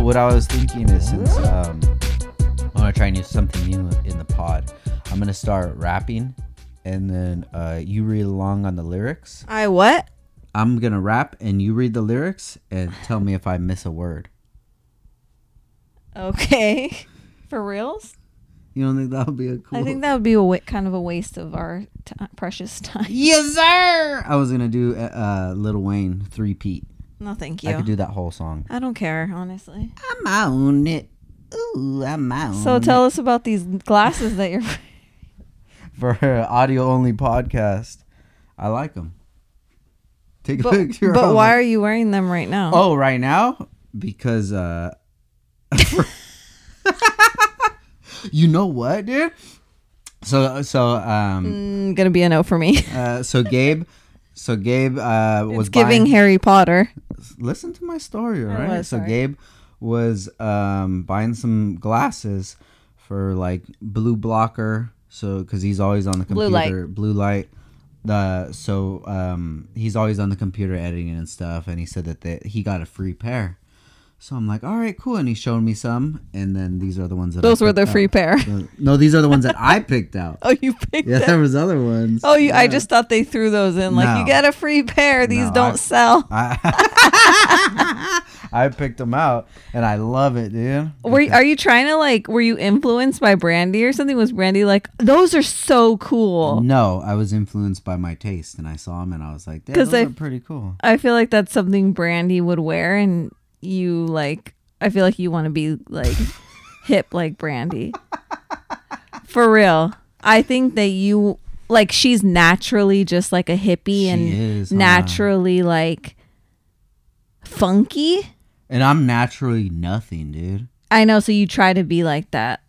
So what I was thinking is since um, I want to try new something new in the pod, I'm gonna start rapping, and then uh, you read along on the lyrics. I what? I'm gonna rap, and you read the lyrics and tell me if I miss a word. Okay. For reals? You don't think that would be a cool? I think that would be a kind of a waste of our t- precious time. yes, sir. I was gonna do uh, Lil Wayne three Pete. No, thank you. I could do that whole song. I don't care, honestly. I'm on it. Ooh, I'm on So tell us about these glasses that you're. for an audio only podcast. I like them. Take a But, picture. but of why 'em. are you wearing them right now? Oh, right now because uh, you know what, dude. So so um Mm, gonna be a no for me. uh so Gabe. So Gabe uh, was it's giving buying, Harry Potter. listen to my story, all I right? so sorry. Gabe was um, buying some glasses for like blue blocker, so because he's always on the Blue computer, light. blue light. The so um, he's always on the computer editing and stuff, and he said that they, he got a free pair. So I'm like, all right, cool, and he showed me some, and then these are the ones that I Those were the free out. pair. No, these are the ones that I picked out. Oh, you picked Yeah, them. there was other ones. Oh, you! I just thought they threw those in. Like No. you get a free pair. These No, don't I- sell. I, I picked them out, and I love it, dude. Were you, are you trying to like? Were you influenced by Brandy or something? Was Brandy like those are so cool? No, I was influenced by my taste, and I saw them, and I was like, "Yeah, 'Cause those I- are pretty cool." I feel like that's something Brandy would wear, and you like. I feel like you want to be like hip like Brandy. For real, I think that you like. She's naturally just like a hippie She and is, huh? naturally like funky. And I'm naturally nothing, dude. I know. So you try to be like that,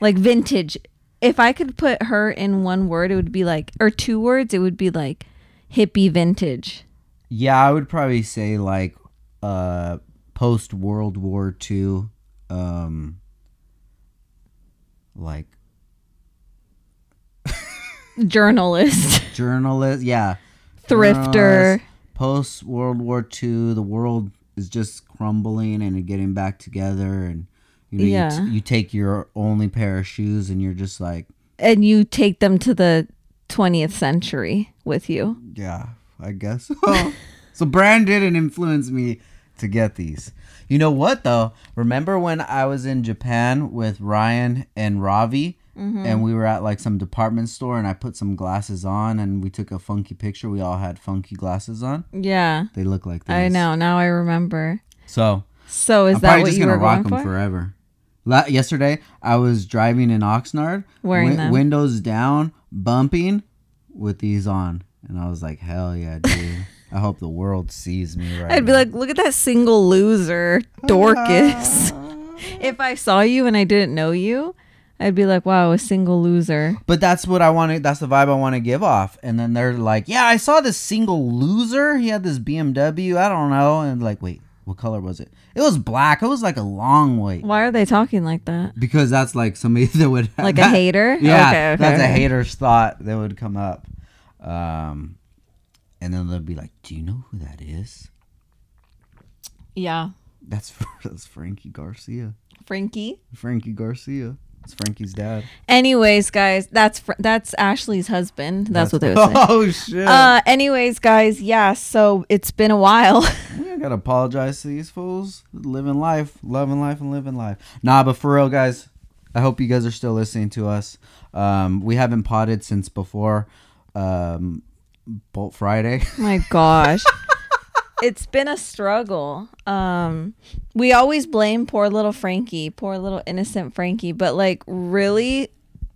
like vintage. If I could put her in one word, it would be like, or two words, it would be like hippie vintage. Yeah, I would probably say like uh post World War II, um, like Journalist, journalist. Yeah, thrifter. Post World War II, the world is just crumbling and getting back together, and you know, Yeah. you, t- you take your only pair of shoes, and you're just like, and you take them to the 20th century with you. Yeah, I guess. so Brian didn't influence me to get these. You know what though? Remember when I was in Japan with Ryan and Ravi Mm-hmm. and we were at like some department store and I put some glasses on and we took a funky picture. We all had funky glasses on. Yeah, They look like this. I know. Now I remember. So So is I'm that what just you gonna were rock going them for? forever. La- yesterday I was driving in Oxnard, Wearing them. windows down, bumping with these on, and I was like, "Hell yeah, dude! I hope the world sees me right." I'd be now. like, look at that single loser, Dorcas. if I saw you and I didn't know you, I'd be like, wow, a single loser. But that's what I want to. That's the vibe I want to give off. And then they're like, "Yeah, I saw this single loser. He had this BMW. I don't know." And like, wait, what color was it? It was black. It was like a long wait. Why are they talking like that? Because that's like somebody that would Like a hater? Yeah, Okay, okay, that's a hater's thought that would come up. Um, and then they'll be like, "Do you know who that is?" Yeah. That's that's Frankie Garcia. Frankie. Frankie Garcia. It's Frankie's dad. Anyways, guys, that's fr- that's Ashley's husband. That's, what they were saying. Oh shit! Uh, anyways, guys, yeah. So it's been a while. Ain't gotta apologize to these fools. Living life, loving life, and living life. Nah, but for real, guys, I hope you guys are still listening to us. Um, we haven't potted since before um, Bolt Friday. My gosh. it's been a struggle. Um we always blame poor little Frankie, poor little innocent Frankie, but like really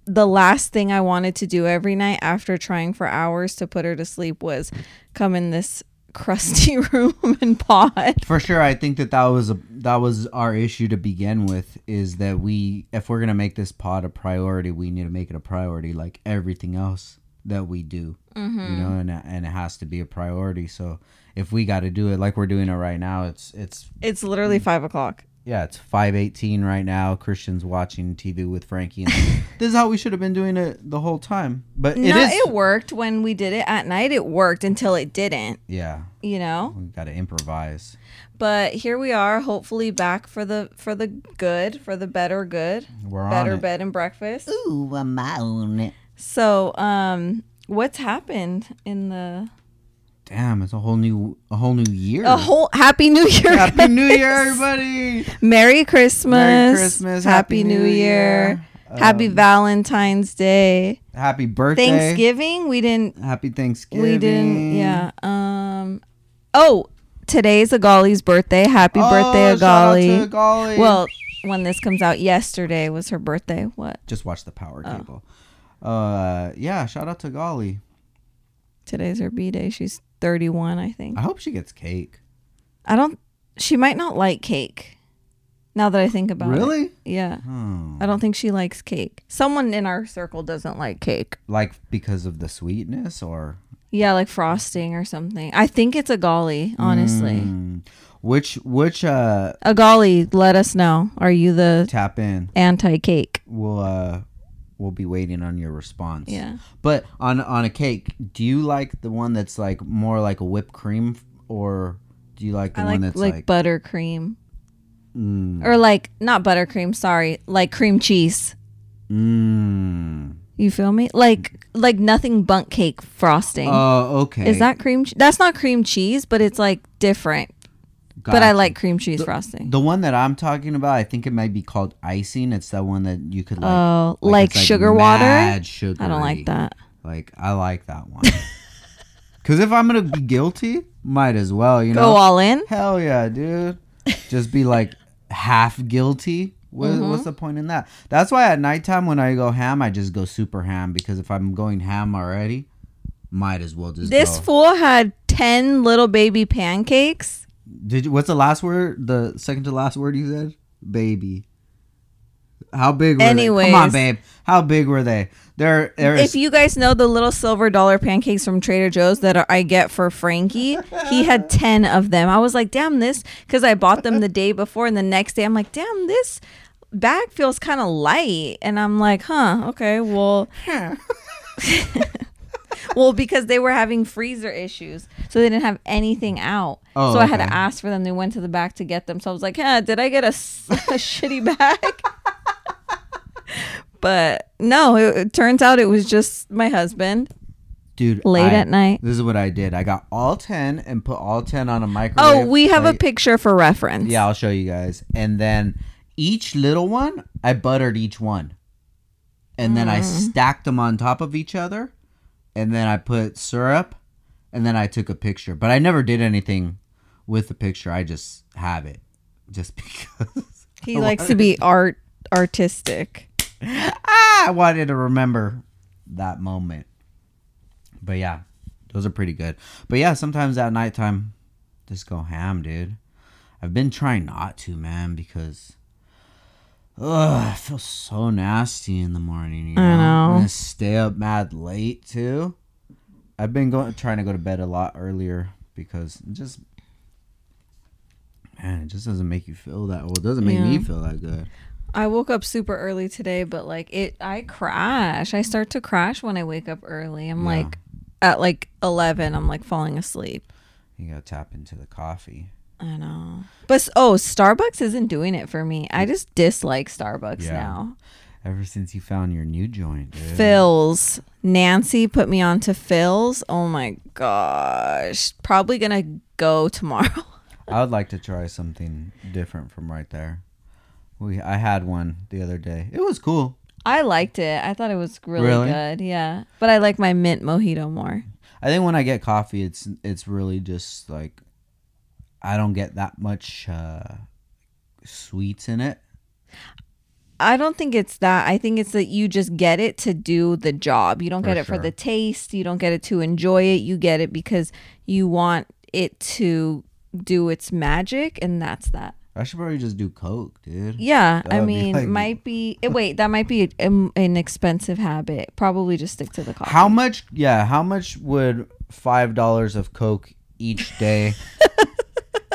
the last thing I wanted to do every night after trying for hours to put her to sleep was come in this crusty room and pod. for sure, I think that that was a that was our issue to begin with. Is that we, if we're gonna make this pod a priority, we need to make it a priority like everything else that we do. Mm-hmm. You know, and and it has to be a priority. So if we got to do it like we're doing it right now, it's it's It's literally five o'clock. yeah, it's five eighteen right now. Christian's watching TV with Frankie. And this is how we should have been doing it the whole time. But it no, is. it worked when we did it at night. It worked until it didn't. yeah, You know. we got to improvise. But here we are, hopefully back for the for the good, for the better good, We're better on it. bed and breakfast. Ooh, I'm on it. So, um, what's happened in the Damn, it's a whole new a whole new year. a whole Happy New Year? Happy New Year, everybody! Merry Christmas! Merry Christmas, Happy, New, Year! Happy Um, Valentine's Day! Happy birthday! Thanksgiving. We didn't. Happy Thanksgiving! We didn't. Yeah. Um. Oh, today's Agali's birthday. Happy birthday, Oh, to Agali. Agali. Well, when this comes out, yesterday was her birthday. What? just watch the power Oh. cable. Uh, yeah, shout out to Golly. Today's her b day. She's 31, I think. I hope she gets cake. I don't. She might not like cake. Now that I think about it. Really? Yeah. Hmm. I don't think she likes cake. Someone in our circle doesn't like cake. Like because of the sweetness, or Yeah, like frosting or something. I think it's a golly, honestly. Mm. which which uh A golly, let us know. Are you the tap in? anti cake? We'll uh we'll be waiting on your response. Yeah. But on on a cake, do you like the one that's like more like a whipped cream, or do you like the I one like that's like, like, buttercream. mm, Or like not buttercream, sorry, like cream cheese. mm. You feel me? Like like nothing bunk cake frosting. Oh, okay. Is that cream? che- That's not cream cheese, but it's like different. But I like cream cheese frosting. The one that I'm talking about, I think it might be called icing. It's that one that you could like, Oh, like, it's, sugar water. sugary. I don't like that. Like I like that one. Cause if I'm gonna be guilty, might as well, you know. Go all in. Hell yeah, dude. Just be like half guilty. What, Mm-hmm. What's the point in that? That's why at nighttime when I go ham, I just go super ham because if I'm going ham already, might as well just This go. fool had ten little baby pancakes. Did you, what's the last word? The second to last word you said? Baby. How big were they? Come on, babe. How big were they? They're, they're If you guys know the little silver dollar pancakes from Trader Joe's that are, I get for Frankie, he had 10 of them. I was like, damn, this, because I bought them the day before, and the next day I'm like, damn, this bag feels kind of light. And I'm like, huh, okay, well, well, because they were having freezer issues, so they didn't have anything out. Oh, so I had to ask for them. They went to the back to get them. So I was like, yeah, did I get a, a shitty bag? but no, it, it turns out it was just my husband. dude late I- at night. This is what I did. I got all ten and put all ten on a microwave. Oh, we have a picture for reference. Yeah, I'll show you guys. And then each little one, I buttered each one. And then Mm. I stacked them on top of each other. And then I put syrup. And then I took a picture. But I never did anything with the picture. I just have it. Just because. He I likes to be art artistic. ah, I wanted to remember that moment. But yeah, those are pretty good. But yeah, sometimes at nighttime, just go ham, dude. I've been trying not to, man, because ugh, I feel so nasty in the morning. You know? I know. And I stay up mad late too. I've been going trying to go to bed a lot earlier because just man, it just doesn't make you feel that well. It doesn't make me feel that good. I woke up super early today, but like it, I crash. I start to crash when I wake up early. I'm Yeah. like, at like 11, I'm like falling asleep. You gotta tap into the coffee. I know. But oh, Starbucks isn't doing it for me. I just dislike Starbucks Yeah. now. Ever since you found your new joint, dude. Philz. Nancy put me on to Philz. Oh my gosh. Probably to go tomorrow. I would like to try something different from right there. We I had one the other day. It was cool. I liked it. I thought it was really, Really? good. Yeah. But I like my mint mojito more. I think when I get coffee, it's it's really just like I don't get that much uh, sweets in it. I don't think it's that. I think it's that you just get it to do the job. You don't For get it for the taste. You don't get it to enjoy it. You get it because you want it to do its magic, and that's that. I should probably just do Coke, dude. Yeah, That I would be mean, like- might be. eh, Wait, that might be an, an expensive habit. Probably just stick to the coffee. How much? Yeah, how much would five dollars of Coke each day?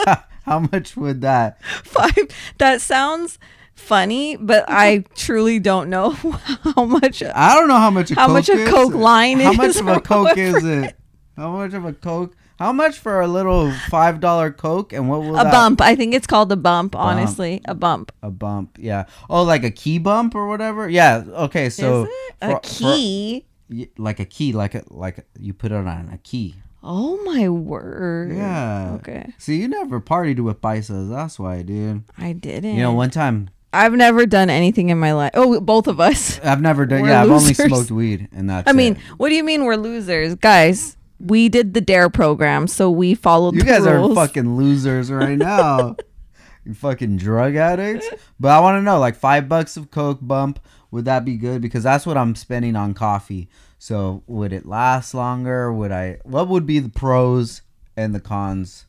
How much would that? Five. That sounds funny, but I truly don't know how much. I don't know how much a How Coke much a is. Coke line How is much of a Coke is it? How much of a Coke? How much for a little five dollar Coke? And what will A that? bump. I think it's called a bump. Honestly, a bump. A bump. Yeah. Oh, like a key bump or whatever. Yeah. Okay. So Is it for- a key? for- y- like a key, like a like you put it on a key. oh my word. Yeah. Okay. See, you never partied with paisas. That's why, dude. I didn't. You know, one time I've never done anything in my life. Oh, both of us. I've never done. We're yeah, I've only losers. smoked weed, and that's. I mean, it. what do you mean we're losers, guys? We did the Dare program, so we followed. you guys rules. are fucking losers right now. you fucking drug addicts. But I want to know, like, five bucks of Coke bump. Would that be good? Because that's what I'm spending on coffee. So would it last longer? Would I? What would be the pros and the cons?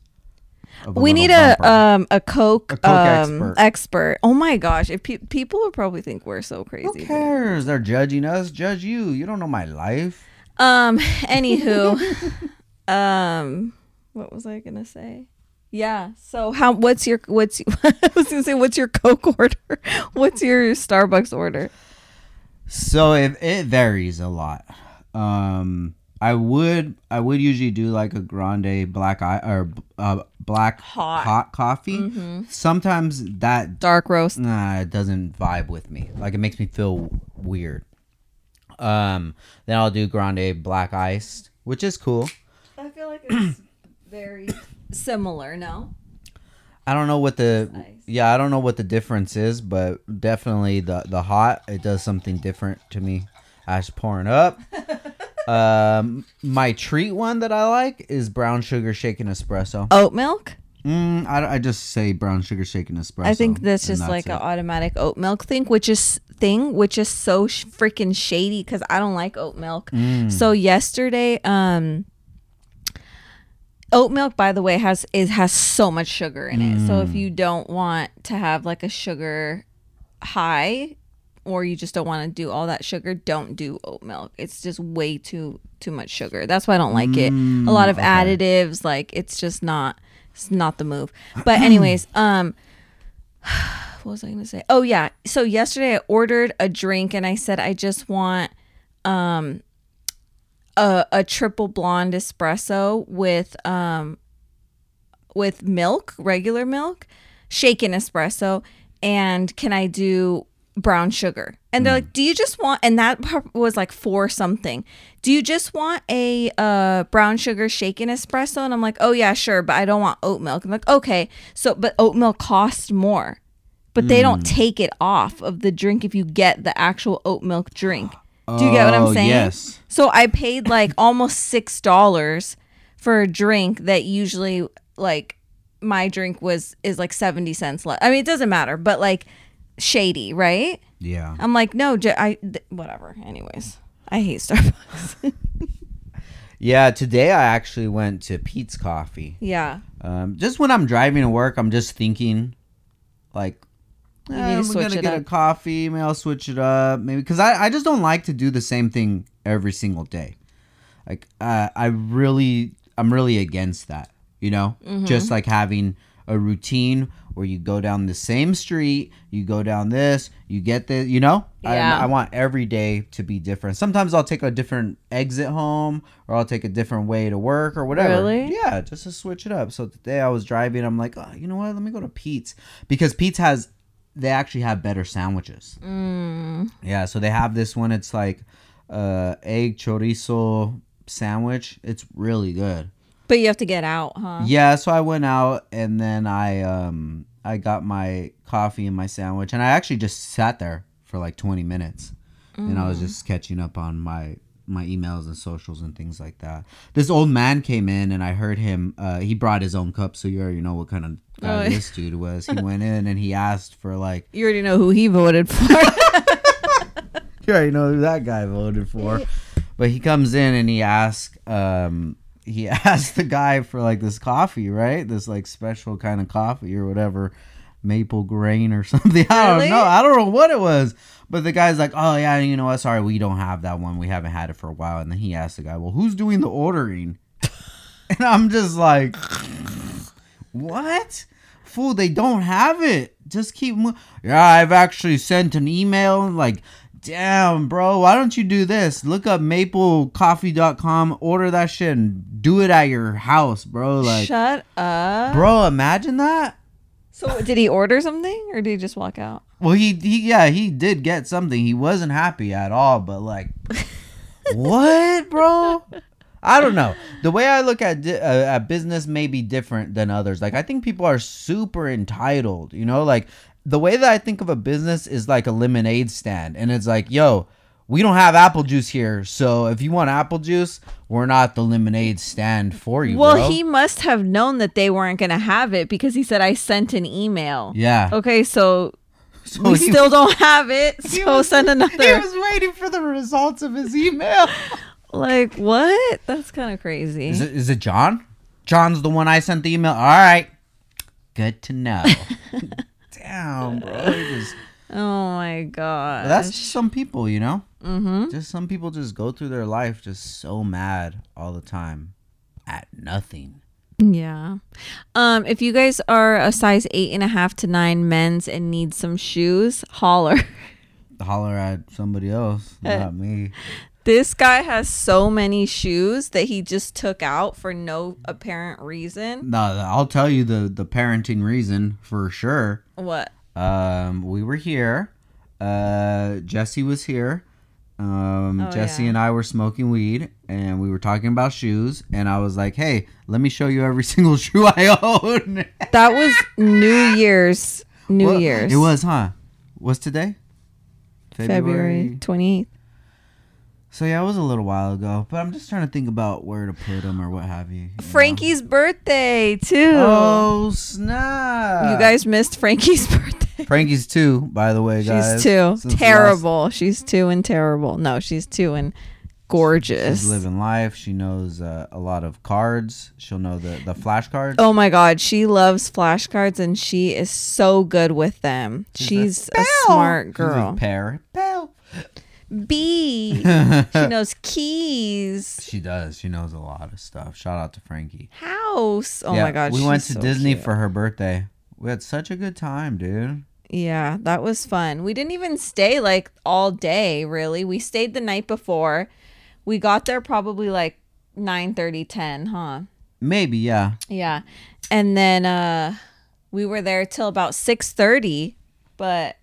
we need a bumper? um a Coke, A Coke um, expert. expert. Oh my gosh! If pe- people would probably think we're so crazy. Who cares? They're judging us. Judge you. You don't know my life. Um. Anywho, um, what was I gonna say? Yeah. So how? What's your? What's? I was gonna say, what's your Coke order? What's your Starbucks order? So it, it varies a lot. Um, I would I would usually do like a grande black eye or uh, black Hot. hot coffee. Mm-hmm. Sometimes that Dark roast. nah, it doesn't vibe with me. Like it makes me feel weird. Um, then I'll do grande black iced, which is cool. I feel like it's very similar. No. I don't know what the Nice. yeah I don't know what the difference is, but definitely the the hot it does something different to me. Ash pouring up. um, my treat one that I like is brown sugar shaken espresso. Oat milk. Mm, I, I just say brown sugar shaken espresso. I think that's just like an automatic oat milk thing, which is thing, which is so sh- freaking shady because I don't like oat milk. Mm. So yesterday, um, oat milk, by the way, has it has so much sugar in it. So if Mm. you don't want to have like a sugar high, or you just don't want to do all that sugar, don't do oat milk. It's just way too too much sugar. That's why I don't like it. A lot of Mm, okay. additives, like it's just not it's not the move. But anyways, um what was I gonna say? Oh yeah. So yesterday I ordered a drink and I said I just want um a a triple blonde espresso with um with milk, regular milk, shaken espresso, and can I do brown sugar? And they're like, "Do you just want?" And that was like four something. Do you just want a uh, brown sugar shaken espresso? And I'm like, "Oh yeah, sure, but I don't want oat milk." I'm like, "Okay, so but oat milk costs more." But they don't take it off of the drink if you get the actual oat milk drink. Do you get what Oh, I'm saying? Yes. So I paid like almost six dollars for a drink that usually like my drink was is like seventy cents less. I mean, it doesn't matter, but like shady, right? Yeah. I'm like, no, j- I th- whatever. Anyways, I hate Starbucks. Yeah. Today I actually went to Peet's Coffee. yeah, Um, just when I'm driving to work, I'm just thinking, like, eh, need to I'm gonna get a coffee. Maybe I'll switch it up. Maybe because I, I just don't like to do the same thing every single day. Like, uh, I really, I'm really against that. You know, Mm-hmm. just like having a routine where you go down the same street, you go down this, you get the, you know, Yeah. I, I want every day to be different. Sometimes I'll take a different exit home, or I'll take a different way to work, or whatever. Really? Yeah, just to switch it up. So today I was driving, I'm like, oh, you know what? Let me go to Peet's because Peet's has they actually have better sandwiches. mm, Yeah, so they have this one. It's like uh, egg chorizo sandwich. It's really good. But you have to get out, huh? Yeah, so I went out and then I um I got my coffee and my sandwich and I actually just sat there for like 20 minutes and I was just catching up on my my emails and socials and things like that. This old man came in and I heard him uh he brought his own cup so you already know what kind of guy Oh, this dude was. He went in and he asked for like You already know who he voted for. you already know who that guy voted for. But he comes in and he asks, um, he asked the guy for like this coffee, right? This like special kind of coffee or whatever, maple grain or something. I don't know. I don't know what it was. But the guy's like, oh yeah, you know what? Sorry, we don't have that one. We haven't had it for a while. And then he asked the guy, well, who's doing the ordering? and I'm just like, what? fool, they don't have it. Just keep. Mo- yeah, I've actually sent an email. Like, damn, bro, why don't you do this? Look up maplecoffee.com, order that shit, and do it at your house, bro. Like, Shut up. bro, imagine that. So did he order something or did he just walk out? Well, he, he, yeah, he did get something. He wasn't happy at all, but like, what, bro? I don't know. The way I look at di- uh, at business may be different than others. Like, I think people are super entitled. You know, like the way that I think of a business is like a lemonade stand, and it's like, yo, we don't have apple juice here, so if you want apple juice, we're not the lemonade stand for you. Well, bro. he must have known that they weren't going to have it because he said, I sent an email. yeah. Okay, so, So we he- still don't have it. So was- send another. He was waiting for the results of his email. Like, what? That's kind of crazy. Is it, is it John? John's the one I sent the email. All right. Good to know. Damn, bro. Just, oh my God. that's just some people, you know? mm-hmm. Just some people just go through their life just so mad all the time at nothing. Yeah. Um, if you guys are a size eight and a half to nine men's and need some shoes, holler. Holler at somebody else, not me. This guy has so many shoes that he just took out for no apparent reason. No, I'll tell you the, the parenting reason for sure. What? Um, we were here. Uh, Jesse was here. Um, Oh, Jesse yeah. and I were smoking weed, and we were talking about shoes. And I was like, "Hey, let me show you every single shoe I own." That was New Year's. New Well, Year's. It was, huh? What's today? February 28th. So yeah, it was a little while ago, but I'm just trying to think about where to put them or what have you. you know? Frankie's birthday, too. Oh snap! You guys missed Frankie's birthday. Frankie's two, by the way, guys. She's two. Since the last- Terrible. She's two and terrible. No, she's two and gorgeous. She's living life. She knows uh, a lot of cards. She'll know the the flashcards. Oh my god, she loves flashcards and she is so good with them. She's a smart She's like, girl. Pear. B. she knows keys. She does. She knows a lot of stuff. Shout out to Frankie. House. Oh Yeah, my god. We went to so Disney cute. for her birthday. We had such a good time, dude. Yeah, that was fun. We didn't even stay like all day, really. We stayed the night before. We got there probably like 9 30, 10, huh? Maybe, yeah. Yeah. And then uh we were there till about 6:30, but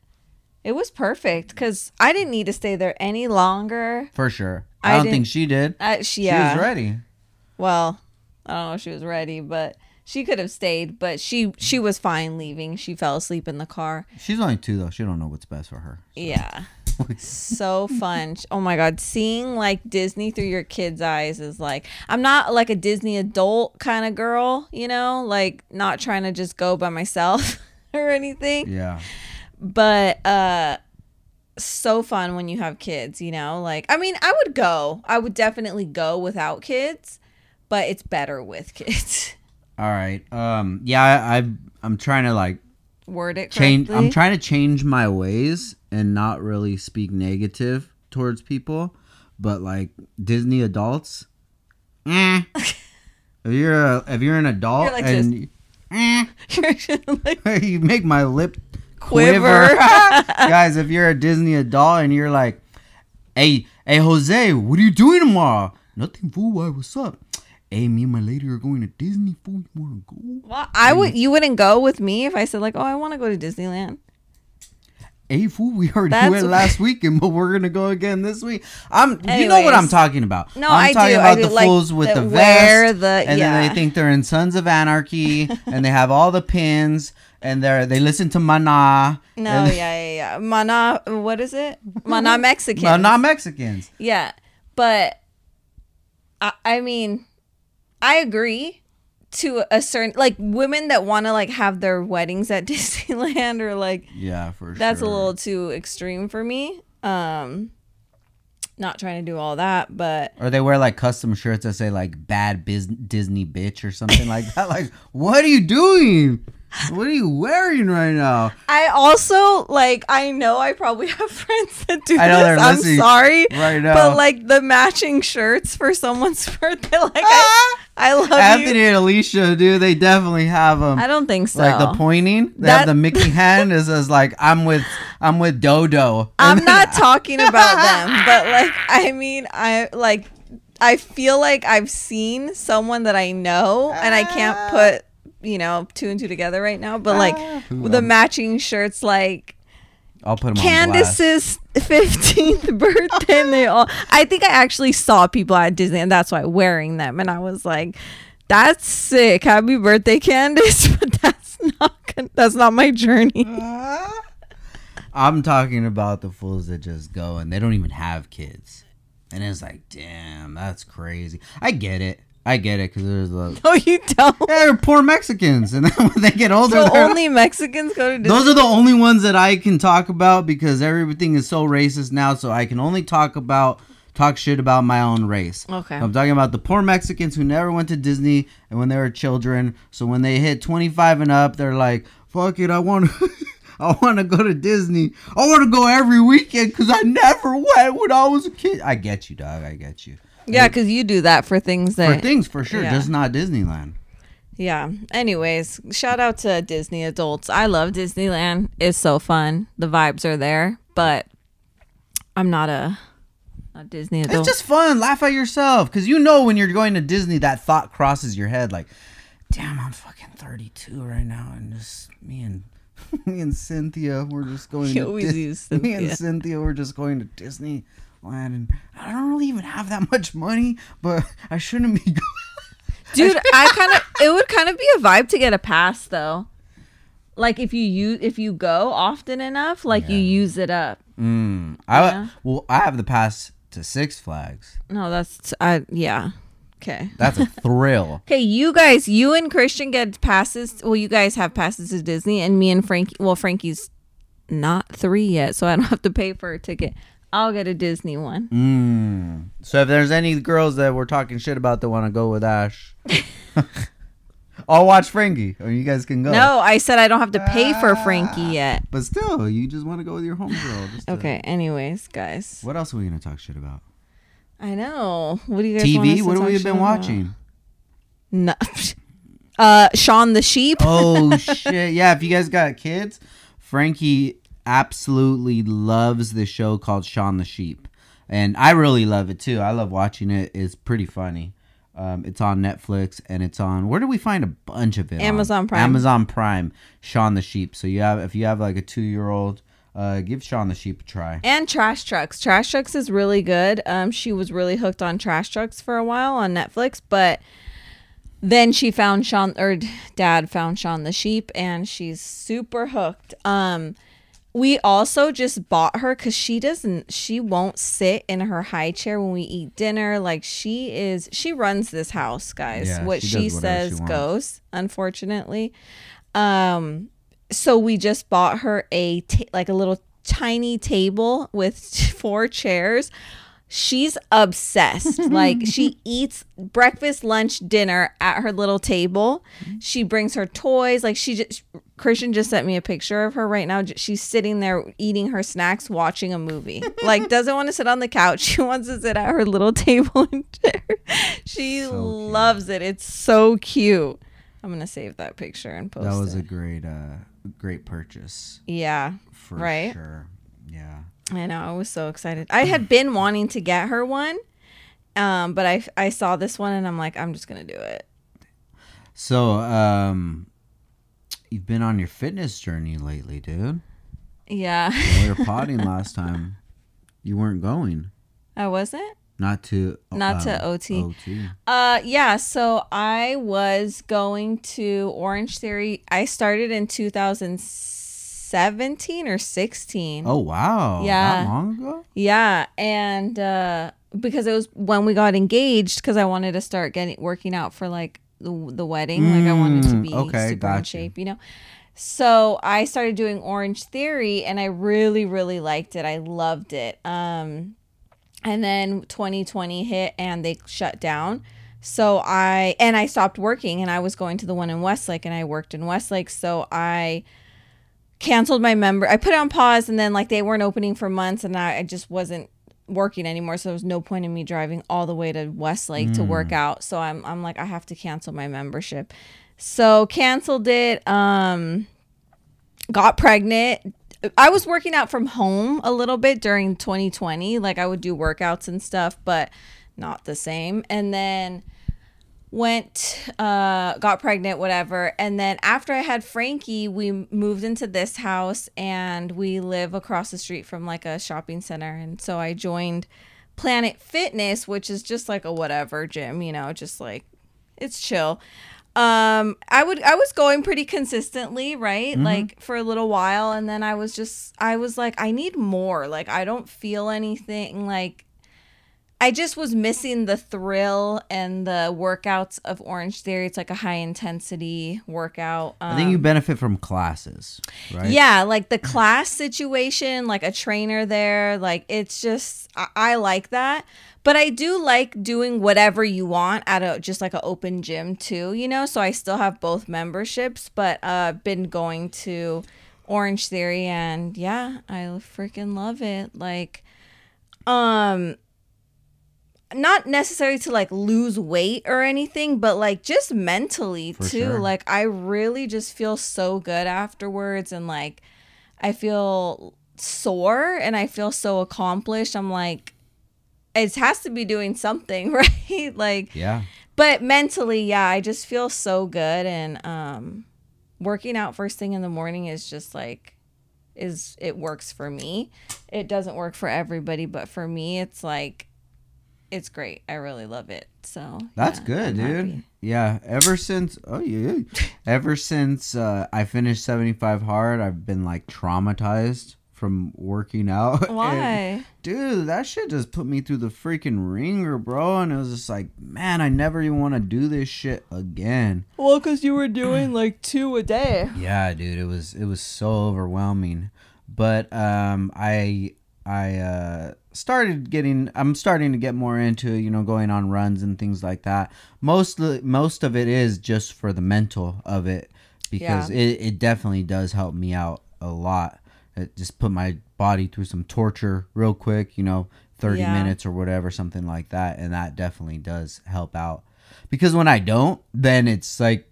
it was perfect cuz I didn't need to stay there any longer. For sure. I, I don't think she did. Uh, she, She was ready. Well, I don't know if she was ready, but she could have stayed, but she she was fine leaving. She fell asleep in the car. She's only two though. She don't know what's best for her. Yeah. so fun. Oh my god, seeing like Disney through your kids' eyes is like I'm not like a Disney adult kind of girl, you know, like not trying to just go by myself or anything. Yeah. But uh so fun when you have kids, you know? Like I mean, I would go. I would definitely go without kids, but it's better with kids. All right. Um. Yeah. I, I I'm trying to like Word it change. correctly. I'm trying to change my ways and not really speak negative towards people, but like Disney adults. Eh. if you're a if you're an adult You're like and eh, like, you make my lip Quiver. Guys, if you're a Disney adult and you're like, hey, hey, Jose, what are you doing tomorrow? Nothing, fool. Why? What's up? Hey, me and my lady are going to Disney, fool. You want to go? well, I would you wouldn't go with me if I said like, "Oh, I want to go to Disneyland." Hey, fool, we already That's- went last weekend, but we're gonna go again this week. I'm, you know what I'm talking about. No, I'm I talking do, about I do, the like, fools with the wear vest, the- and then they think they're in Sons of Anarchy, and they have all the pins, and they're they listen to Mana. No, yeah, yeah, yeah. Mana, what is it? Mana Mexican. Well, not Mexicans. Yeah, but I, I mean, I agree to a certain like women that want to like have their weddings at Disneyland or like Yeah, for sure. that's sure. a little too extreme for me. Um, not trying to do all that, but Or they wear like custom shirts that say like "bad biz- Disney bitch" or something like that. Like, what are you doing? What are you wearing right now? I also like I know I probably have friends that do I know this. they're I'm sorry. right now. But like the matching shirts for someone's birthday, like I, ah! I love Anthony you. and Alicia, dude, they definitely have them. I don't think so. like the pointing, they That- have the Mickey hand is as like I'm with I'm with Dodo. I'm And not talking about them, but like I mean, I like I feel like I've seen someone that I know, and I can't put you know two and two together right now. But like the um, matching shirts, like I'll put them on. Candace's fifteenth birthday, and they all. I think I actually saw people at Disney, and that's why wearing them, and I was like, "That's sick! Happy birthday, Candace!" But that's not that's not my journey. I'm talking about the fools that just go and they don't even have kids, and it's like, damn, that's crazy. I get it. I get it because there's a No, you don't. yeah, they're poor Mexicans, and then when they get older, So only Mexicans go to Disney. those are the only ones that I can talk about because everything is so racist now. So I can only talk about talk shit about my own race. Okay. I'm talking about the poor Mexicans who never went to Disney and when they were children. So when they hit 25 and up, they're like, "Fuck it, I want to." I want to go to Disney. I want to go every weekend because I never went when I was a kid. I get you, dog. I get you. Yeah, because you do that for things that. For things, for sure. yeah. Just not Disneyland. yeah. Anyways, shout out to Disney adults. I love Disneyland. It's so fun. The vibes are there, but I'm not a, a Disney adult. It's just fun. Laugh at yourself because you know when you're going to Disney, that thought crosses your head like, "Damn, I'm fucking 32 right now, and just me and me and Cynthia, we're just going. To always Dis- Me and Cynthia, we're just going to Disneyland, and I don't really even have that much money, but I shouldn't be going." Dude, I kind of it would kind of be a vibe to get a pass though. Like if you use if you go often enough, like you use it up. Mm, I Yeah. well, I have the pass to Six Flags. No, that's I yeah. Okay. That's a thrill. Okay, you guys, you and Christian get passes. Well, you guys have passes to Disney, and me and Frankie. Well, Frankie's not three yet, so I don't have to pay for a ticket. I'll get a Disney one. Mm. So if there's any girls that we're talking shit about that want to go with Ash, I'll watch Frankie, or you guys can go. No, I said I don't have to pay for Frankie yet. But still, you just want to go with your homegirl. just to- Okay. Anyways, guys, What else are we gonna talk shit about? I know. What do you guys? TV. What have we been watching? No. Uh, Shaun the Sheep. Oh shit! Yeah, if you guys got kids, Frankie absolutely loves this show called Shaun the Sheep, and I really love it too. I love watching it. It's pretty funny. Um, it's on Netflix and it's on. Where do we find a bunch of it? on? Amazon Prime. Amazon Prime. Shaun the Sheep. So you have if you have like a two year old, uh, give Shaun the Sheep a try. And Trash Trucks. Trash Trucks is really good. Um, she was really hooked on Trash Trucks for a while on Netflix, but then she found Shaun or Dad found Shaun the sheep, and she's super hooked. Um, we also just bought her because she doesn't. She won't sit in her high chair when we eat dinner. Like she is. She runs this house, guys. Yeah, what she she, whatever she says goes. Unfortunately, um, so we just bought her a ta- like a little tiny table with four chairs. She's obsessed. like she eats breakfast, lunch, dinner at her little table. She brings her toys. Like she just Christian just sent me a picture of her right now. She's sitting there eating her snacks, watching a movie. like doesn't want to sit on the couch. She wants to sit at her little table and chair. She So loves it. It's so cute. I'm gonna save that picture and post That was it. a great, uh, great purchase yeah, for Right? sure. Yeah. I know. I was so excited. I had been wanting to get her one, um, but I I saw this one and I'm like, I'm just gonna do it. So, um, you've been on your fitness journey lately, dude. Yeah, We were potting last time. You weren't going. I wasn't. Not to Not to um, OT. OT. Uh, yeah. So I was going to Orange Theory. I started in 2017 or 16. Oh wow! Yeah. That long ago? Yeah, and uh, because it was when we got engaged, because I wanted to start getting working out for like the the wedding. like I wanted to Mm, be okay, super in shape, you know. So I started doing Orange Theory, and I really, really liked it. I loved it. Um, and then 2020 hit, and they shut down. So I and I stopped working, and I was going to the one in Westlake, and I worked in Westlake. So I canceled my member. I put it on pause, and then like they weren't opening for months, and I, I just wasn't working anymore, so there was no point in me driving all the way to Westlake to work out. So I'm I'm like I have to cancel my membership. So canceled it. Um got pregnant. I was working out from home a little bit during 2020. Like I would do workouts and stuff, but not the same. And then went uh got pregnant whatever and then after i had frankie we moved into this house and we live across the street from like a shopping center and so i joined planet fitness which is just like a whatever gym you know just like it's chill um i would i was going pretty consistently right? Like for a little while and then i was just i was like i need more. Like i don't feel anything like I just was missing the thrill and the workouts of Orange Theory. It's like a high intensity workout. Um, I think you benefit from classes, right? yeah, like the class situation, like a trainer there, like it's just I, I like that. But I do like doing whatever you want at a just like an open gym too, you know. So I still have both memberships, but uh been going to Orange Theory and yeah, I freaking love it. Like um not necessarily to like lose weight or anything, but like just mentally For too. sure. Like I really just feel so good afterwards and like I feel sore and I feel so accomplished. I'm like it has to be doing something, right? like Yeah. but mentally, yeah, I just feel so good and um working out first thing in the morning is just like is it works for me. It doesn't work for everybody, but for me it's like it's great. I really love it. So That's yeah, good, I'm dude. happy. Yeah, ever since oh yeah, ever since uh, I finished seventy five hard, I've been like traumatized from working out. And, Why? dude, that shit just put me through the freaking ringer, bro. And it was just like, man, I never even want to do this shit again. Well, cuz you were doing like 2 a day. Yeah, dude, it was it was so overwhelming. But um I I uh started getting I'm starting to get more into, you know, going on runs and things like that. Most most of it is just for the mental of it because Yeah. it, it definitely does help me out a lot. It just put my body through some torture real quick, you know, 30 Yeah. minutes or whatever, something like that, and that definitely does help out. Because when I don't, then it's like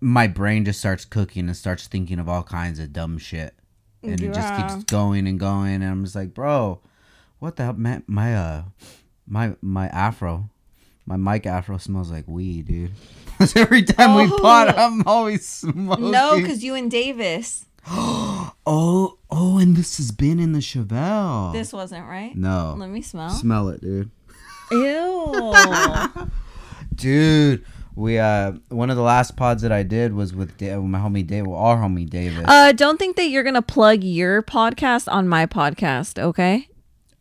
my brain just starts cooking and starts thinking of all kinds of dumb shit. And it just keeps going and going and I'm just like, "Bro, what the hell my, my uh my my afro, my mic afro smells like weed, dude." every time we Oh. pot, I'm always smoking. No, cuz you and Davis. Oh, oh, and this has been in the Chevelle. This wasn't right. no. Let me smell. Smell it, dude. Ew. Dude, we uh one of the last pods that I did was with, da- my homie Dave, well, our homie David. uh don't think that you're going to plug your podcast on my podcast, okay?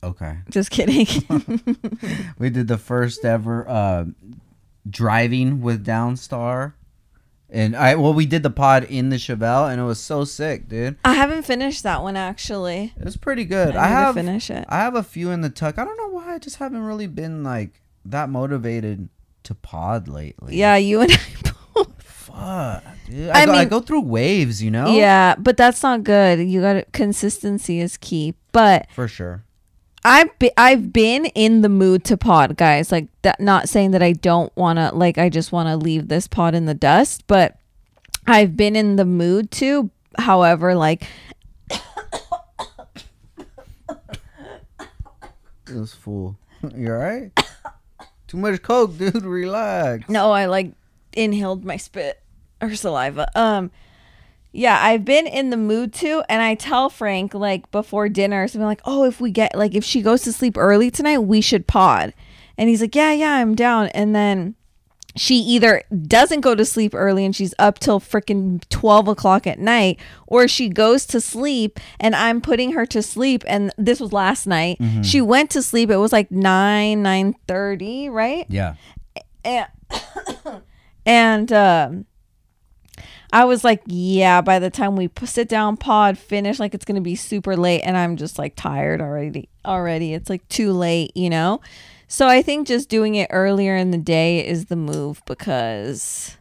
Okay. Just kidding. We did the first ever uh driving with Downstar. And I well we did the pod in the Chevelle and it was so sick, dude. I haven't finished that one actually. It was pretty good. I, I, have finish it. I have a few in the tuck. I don't know why I just haven't really been like that motivated to pod lately. Yeah, you and I both. Fuck, dude. I, I go, I mean- go through waves, you know? Yeah, but that's not good. You got consistency is key. But For sure. I've be, I've been in the mood to pod, guys. Like that not saying that I don't want to like I just want to leave this pod in the dust, but I've been in the mood to. However, like was full. You alright? Too much coke, dude. Relax. No, I like inhaled my spit or saliva. Um yeah, I've been in the mood to and I tell Frank like before dinner something like, "Oh, if we get like if she goes to sleep early tonight, we should pod." And he's like, "Yeah, yeah, I'm down." And then she either doesn't go to sleep early and she's up till freaking 12 o'clock at night or she goes to sleep and i'm putting her to sleep and this was last night she went to sleep it was like 9 9.30 right Yeah. and and um I was like, yeah, by the time we sit down pod finish like it's going to be super late and I'm just like tired already already. It's like too late, you know? So I think just doing it earlier in the day is the move because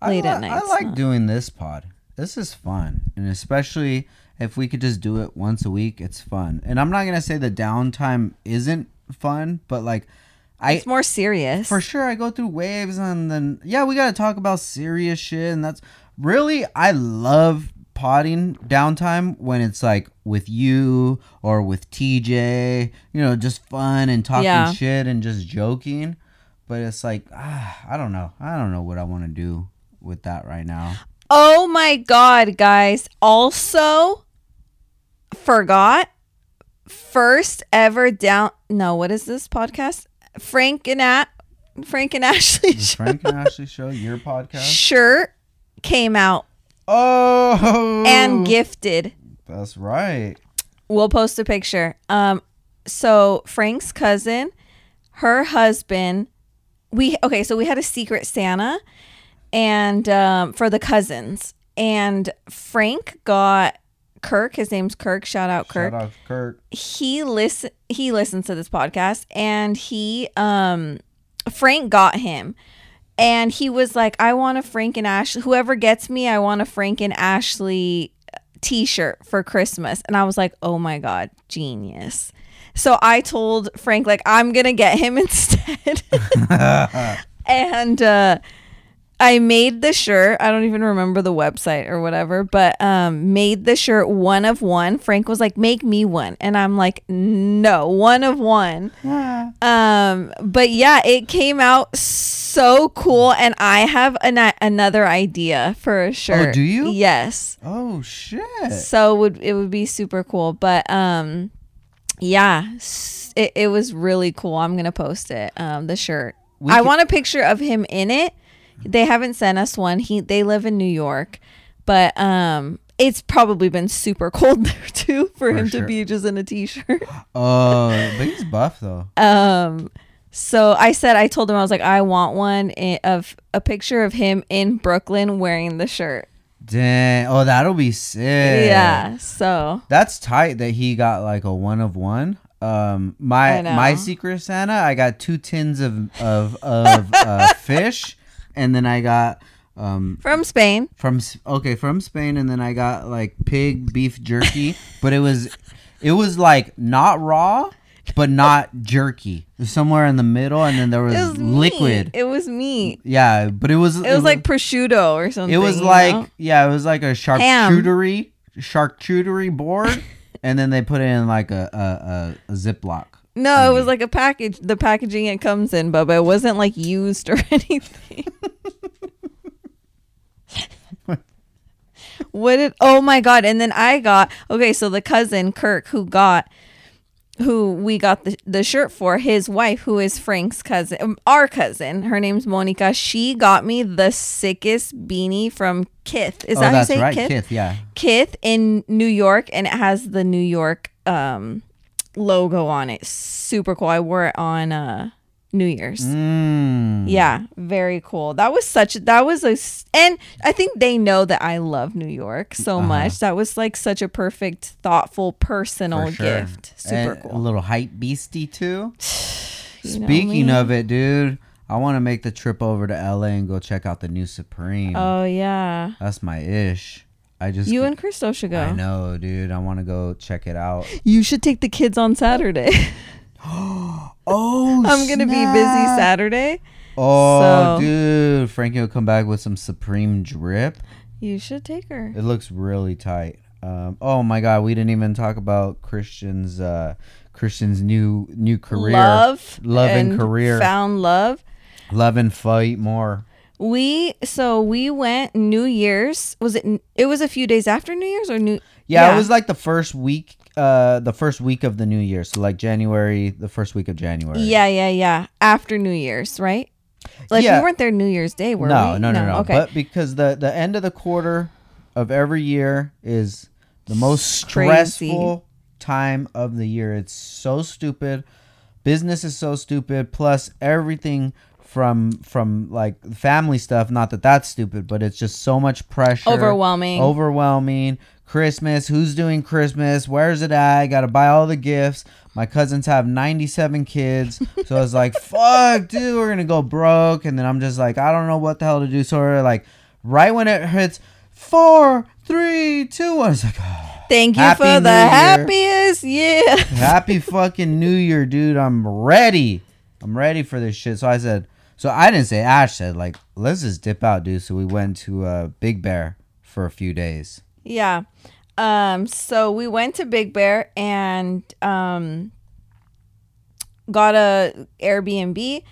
late li- at night. I like doing this pod. This is fun. And especially if we could just do it once a week, it's fun. And I'm not gonna say the downtime isn't fun, but like I It's more serious. for sure I go through waves and then yeah, we gotta talk about serious shit and that's really I love potting downtime when it's like with you or with TJ, you know, just fun and talking Yeah. shit and just joking. But it's like ah, I don't know. I don't know what I want to do with that right now. Oh my god, guys. Also forgot first ever down no, what is this podcast? Frank and At Frank and Ashley Frank and Ashley show your podcast. shirt came out Oh, and gifted. That's right. We'll post a picture. Um so Frank's cousin, her husband, we okay, so we had a secret Santa and um for the cousins. And Frank got Kirk, his name's Kirk, shout out Kirk. Shout out Kurt. he listen he listens to this podcast and he um Frank got him and he was like I want a Frank and Ashley whoever gets me I want a Frank and Ashley t-shirt for Christmas. And I was like oh my god genius. So I told Frank like I'm going to get him instead. And uh I made the shirt. I don't even remember the website or whatever, but um made the shirt one of one. Frank was like, "Make me one." And I'm like, "No, one of one." Yeah. Um but yeah, it came out so cool and I have an, another idea for a shirt. Oh, do you? Yes. Oh shit. So it would it would be super cool, but um yeah, it, it was really cool. I'm going to post it. Um the shirt. We I could- want a picture of him in it. They haven't sent us one. He they live in New York, but um it's probably been super cold there too for, him sure. to be just in a t-shirt. Oh, but he's buff though. Um so I said I told him I was like I want one i- of a picture of him in Brooklyn wearing the shirt. Dang. Oh, that'll be sick. Yeah. So That's tight that he got like a one of one. Um, my my secret Santa, I got two tins of of of uh, fish, and then I got um from Spain. from okay from Spain, and then I got like pig beef jerky, but it was it was like not raw, but not jerky. It was somewhere in the middle, and then there was, It was liquid. Meat. It was meat. Yeah, but it was It was like prosciutto or something. it was like know? yeah, it was like a charcuterie charcuterie board, and then they put it in like a a, a, a Ziploc. No, it was like a package. The packaging it comes in, Bubba. It wasn't like used or anything. what did? Oh my god! And then I got okay. So the cousin Kirk, who got, who we got the the shirt for, his wife, who is Frank's cousin, um, our cousin. Her name's Monica. She got me the sickest beanie from Kith. Is oh, that how you say right, Kith? Kith. Yeah. Kith in New York, and it has the New York um logo on it. Super cool. I wore it on uh New Year's. Mm. Yeah, very cool. That was such that was a and I think they know that I love New York so Uh-huh. much. That was like such a perfect, thoughtful, personal sure. gift. Super And A little hype beastie too. Speaking of it, dude, I want to make the trip over to LA and go check out the new Supreme. Oh yeah. That's my ish. I just You and Christo should go. I know, dude. I want to go check it out. You should take the kids on Saturday. Oh, I'm gonna be busy Saturday. Oh, So- dude, Frankie will come back with some Supreme drip. You should take her. It looks really tight. Um, oh my God, we didn't even talk about Christian's uh, Christian's new new career, Love, love and, career, Found love. love and fight more. We so we went New Year's. Was it? It was a few days after New Year's or New? Yeah, it was like the first week, uh, the first week of the new year. So like January, the first week of January. Yeah, yeah, yeah. After New Year's, right? Like Yeah. we weren't there New Year's Day, were no, we? no, no, no, Okay. But because the the end of the quarter of every year is the most Crazy. stressful time of the year. It's so stupid. Business is so stupid. Plus everything from from like family stuff. Not that that's stupid, but it's just so much pressure. Overwhelming. Overwhelming. Christmas. Who's doing Christmas? Where's it at? I gotta buy all the gifts. My cousins have 97 kids. So I was like, fuck, dude, we're gonna go broke. And then I'm just like, I don't know what the hell to do. So we're like, right when it hits four, three, two, one, it's like, ah, Thank you Happy for the Year. happiest. Yeah. Happy fucking New Year, dude. I'm ready. I'm ready for this shit. So I said, so I didn't say, Ash said, like, let's just dip out, dude. So we went to uh, Big Bear for a few days. Yeah. Um, so we went to Big Bear and um got a Airbnb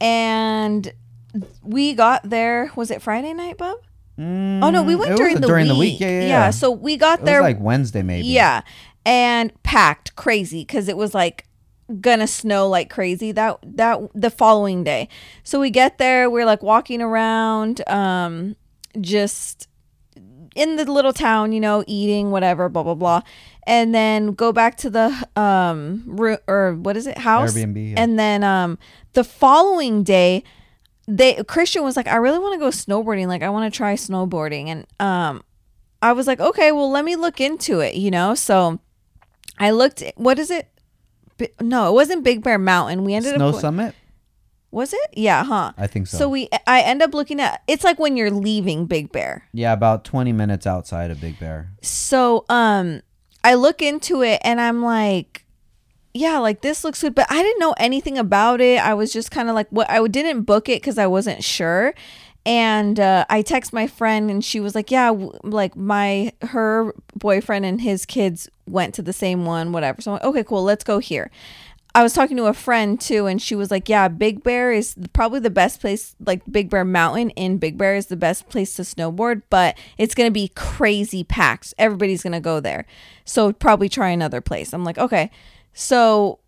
and we got there was it Friday night, Bub? Oh no, we Mm, went during the during week. the week. Yeah, yeah, yeah. so we got It there like Wednesday, maybe. Yeah. And packed crazy cuz it was like gonna snow like crazy that that the following day. So we get there, we're like walking around um just in the little town, you know, eating whatever, blah blah blah. And then go back to the um room or what is it? House. Airbnb, yeah. And then um the following day they Christian was like, I really want to go snowboarding. Like I want to try snowboarding. And um I was like, okay, well let me look into it, you know? So I looked what is it? No, it wasn't Big Bear Mountain. We ended Snow up go- Summit? Was it? Yeah, huh? I think so. So we I end up looking at it's like when you're leaving Big Bear. yeah, about 20 minutes outside of Big Bear. So um I look into it and I'm like yeah, like this looks good, but I didn't know anything about it. I was just kind of like what I didn't book it cuz I wasn't sure. And uh, I text my friend and she was like, "Yeah, w- like my her boyfriend and his kids went to the same one, whatever." So I'm like, "Okay, cool, let's go here." I was talking to a friend too, and she was like, "Yeah, Big Bear is probably the best place. Like Big Bear Mountain in Big Bear is the best place to snowboard, but it's gonna be crazy packed. Everybody's gonna go there, so probably try another place." I'm like, "Okay." So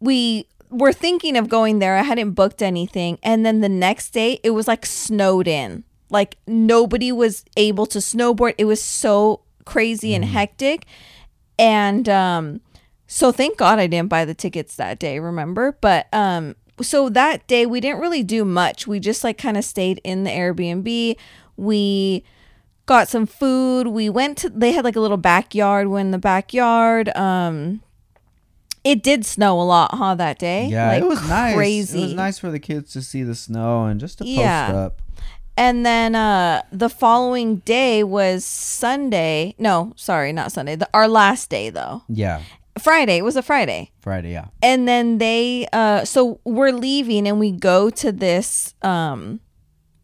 we were thinking of going there. I hadn't booked anything, and then the next day it was like snowed in. Like nobody was able to snowboard. It was so crazy and hectic, and um so thank God I didn't buy the tickets that day, remember? But um so that day we didn't really do much. We just like kind of stayed in the Airbnb. We got some food. We went to they had like a little backyard. We're in the backyard. Um it did snow a lot, huh, that day? Yeah, Like, it was nice. Crazy. It was nice for the kids to see the snow and just to post Yeah. up. And then uh the following day was Sunday. No, sorry, not Sunday. The, our last day though. Yeah, Friday. It was a Friday. Friday, yeah. and then they uh so we're leaving and we go to this um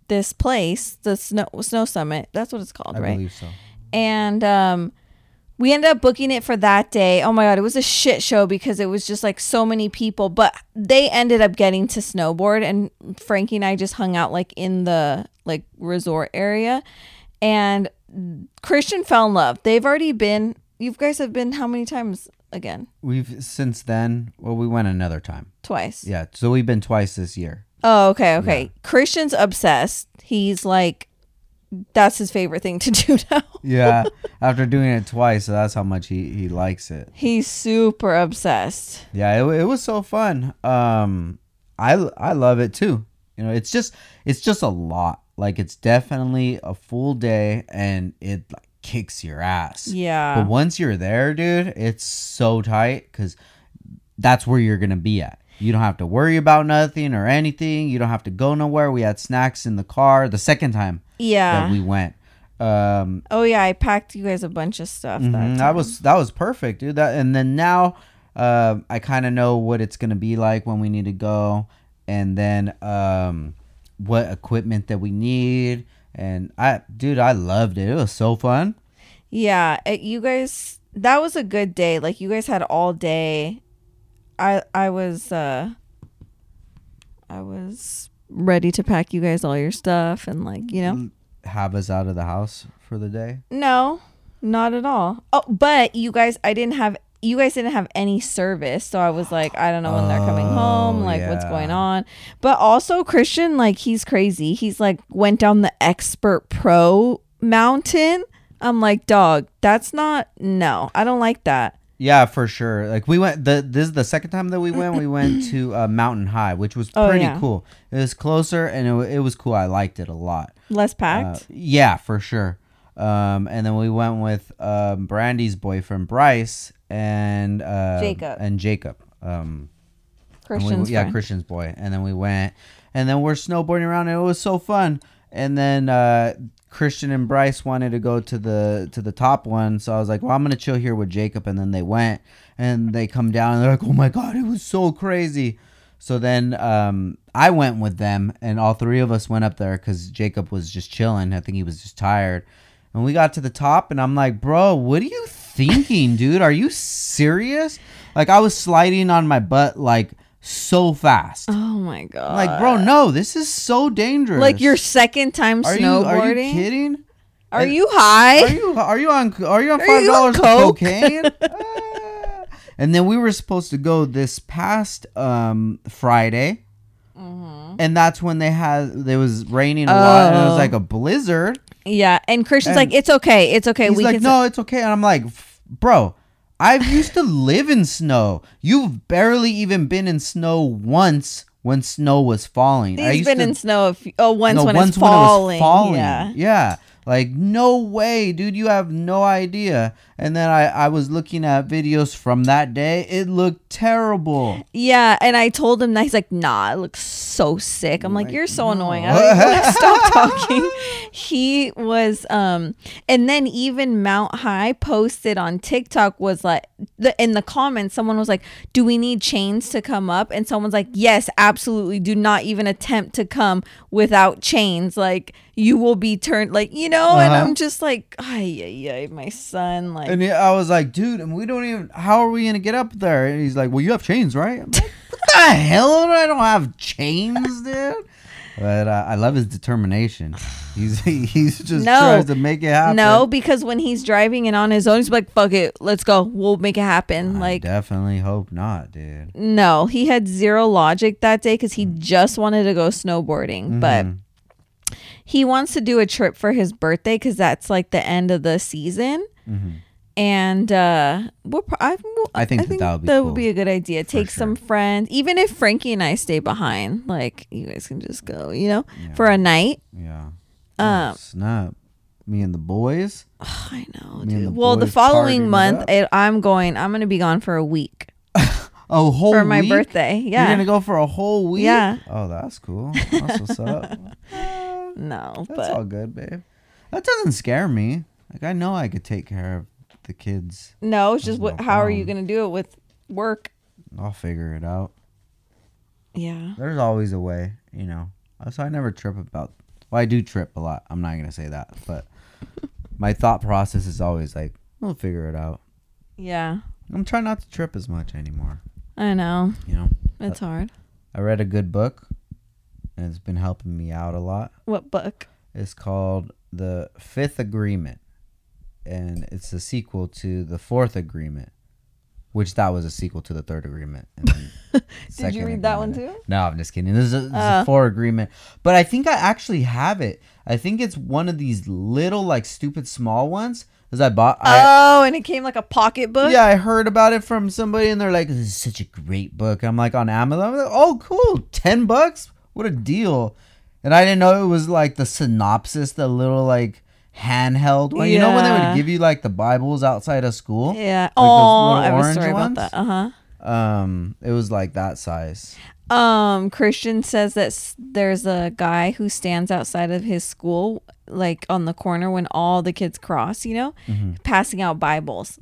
this place the snow snow summit that's what it's called I right believe so. and um we ended up booking it for that day oh my god it was a shit show because it was just like so many people but they ended up getting to snowboard and frankie and i just hung out like in the like resort area and christian fell in love they've already been you guys have been how many times again We've since then, well, we went another time. twice Yeah, so we've been twice this year. Oh, okay, okay. Christian's obsessed. He's like, that's his favorite thing to do now. Yeah, after doing it twice, so that's how much he, he likes it. He's super obsessed. Yeah, it, it was so fun. Um, I I love it too. You know, it's just it's just a lot. Like it's definitely a full day, and it like kicks your ass. Yeah. But once you're there, dude, it's so tight because that's where you're gonna be at. You don't have to worry about nothing or anything. You don't have to go nowhere. We had snacks in the car the second time Yeah. that we went. Um, oh yeah, I packed you guys a bunch of stuff. Mhm, That, that was that was perfect, dude. That and then now, uh, I kind of know what it's gonna be like when we need to go, and then um, what equipment that we need. And I, dude, I loved it. It was so fun. Yeah, it, you guys. That was a good day. Like you guys had all day. I I was uh. I was ready to pack you guys all your stuff and like you know. Have us out of the house for the day. No, not at all. Oh, but you guys, I didn't have. You guys didn't have any service, so I was like, I don't know when they're coming home, Oh, like what's going on. But also, Christian, like he's crazy. He's like went down the expert pro mountain. I'm like, dog, that's not. No, I don't like that. Yeah, for sure. Like we went the this is the second time that we went. We went to uh, Mountain High, which was Oh, pretty yeah. cool. It was closer and it, it was cool. I liked it a lot. Less Uh, packed. yeah, for sure. Um, and then we went with um, Brandy's boyfriend Bryce and uh, Jacob. and Jacob. Um, and we- Christian's yeah, friend. Christian's boy. And then we went, and then we're snowboarding around, and it was so fun. And then uh, Christian and Bryce wanted to go to the to the top one, so I was like, "Well, I'm gonna chill here with Jacob," and then they went and they come down and they're like, "Oh my god, it was so crazy." So then um, I went with them, and all three of us went up there because Jacob was just chilling. I think he was just tired. And we got to the top, and I'm like, "Bro, what are you thinking, dude? Are you serious?" Like I was sliding on my butt like so fast. Oh my god. Like, bro, no, this is so dangerous. Like your second time are you snowboarding? are you kidding? Are And- you high? Are you are you on are you on Are five you on dollars coke? cocaine? Ah. and then we were supposed to go this past um Friday. Mm-hmm. And that's when they had it was raining a lot and it Oh. was like a blizzard. yeah. And Christian's And like, it's okay. It's okay. He's we like, can. no, it's okay. And I'm like, "F- bro, I've used to live in snow. You've barely even been in snow once when snow was falling. I used been to- in snow. A few, oh, once no, when once it's falling. when it was falling. Yeah. Yeah. Like, no way, dude. You have no idea. And then I, I was looking at videos from that day. It looked terrible. Yeah, and I told him that he's like, nah, it looks so sick. I'm like, like, you're so no. annoying. Wanna stop talking. He was, um, and then even Mount High posted on TikTok was like, the in the comments, someone was like, do we need chains to come up? And someone's like, yes, absolutely. Do not even attempt to come without chains. Like you will be turned, like you know. And Uh-huh. I'm just like, ay, ay, ay, my son, like. And I was like, dude, and we don't even, how are we going to get up there? And he's like, well, you have chains, right? I'm like, what the hell? I don't have chains, dude. But uh, I love his determination. He's he's just No. tries to make it happen. No, because when he's driving and on his own, he's like, "Fuck it, let's go. We'll make it happen." I like, definitely hope not, dude. no, he had zero logic that day because he just wanted to go snowboarding, but Mhm. he wants to do a trip for his birthday because that's like the end of the season. Mhm. And uh, we'll pro- I, we'll- I think that that would be cool. a good idea. Take some friends, even if Frankie and I stay behind. Like, you guys can just go, you know, Yeah. for a night. Yeah. Um, oh, snap. Me and the boys. I know, dude. the Well, the following month, it, I'm going. I'm gonna be gone for a week. Oh, whole for my week? birthday. Yeah, you're gonna go for a whole week. Yeah. Oh, that's cool. That's what's up. no, That's but all good, babe. That doesn't scare me. Like I know I could take care of the kids. no, it's just what. no how are you gonna do it with work? I'll figure it out. Yeah. There's always a way, you know. Uh, so I never trip about. Well, I do trip a lot. I'm not gonna say that, but my thought process is always like, we'll figure it out. Yeah. I'm trying not to trip as much anymore. I know. You know, It's hard. I read a good book, and it's been helping me out a lot. What book? It's called The Fifth Agreement, and it's a sequel to The Fourth Agreement, which that was a sequel to the Third Agreement. And then Did you read that one too? No, I'm just kidding. This is, a, this is Oh. a four agreement, but I think I actually have it. I think it's one of these little like stupid small ones because I bought. I, oh, and it came like a pocket book. yeah, I heard about it from somebody, and they're like, "This is such a great book." I'm like on Amazon. Like, "Oh, cool, ten bucks! What a deal!" And I didn't know it was like the synopsis, the little like handheld one. You know when they would give you like the Bibles outside of school? Yeah. those Oh, I have a orange story about that. Uh huh. Um, it was like that size. Um, Christian says that s- there's a guy who stands outside of his school, like on the corner when all the kids cross, you know, passing out Bibles.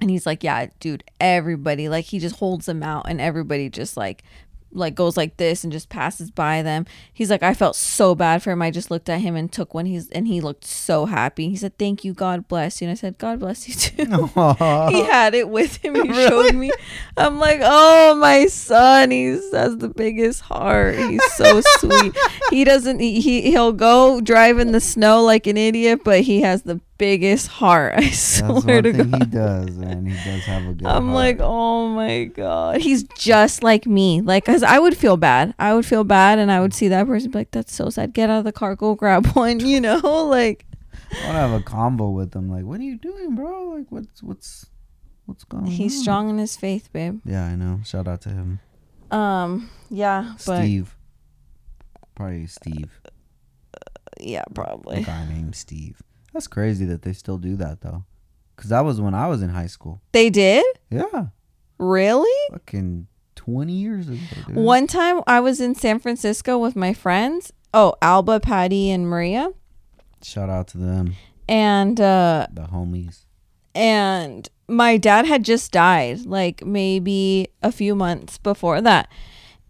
And he's like, "Yeah, dude, everybody like he just holds them out, and everybody just like." Like goes like this and just passes by them. He's like, I felt so bad for him. I just looked at him and took one. He's and he looked so happy. He said, "Thank you, God bless you." And I said, "God bless you too." he had it with him. He showed me. I'm like, oh my son, He's has the biggest heart. He's so sweet. He doesn't. He he- he'll go drive in the snow like an idiot, but he has the biggest heart. I That's swear to thing God. he does, man. He does have a good. I'm heart. like, oh my god, he's just like me. Like, cause I would feel bad. I would feel bad, and I would see that person be like, "That's so sad. Get out of the car, go grab one." You know, like I want to have a combo with him. Like, what are you doing, bro? Like, what's what's what's going on? he's strong in his faith, babe. Yeah, I know. Shout out to him, Um, yeah, but Steve. Probably Steve. yeah, probably. A guy named Steve. That's crazy that they still do that though, because that was when I was in high school. They did Yeah, really. fucking twenty years ago. Dude. One time I was in San Francisco with my friends. Oh, Alba, Patty, and Maria. Shout out to them, and uh the homies. and my dad had just died like maybe a few months before that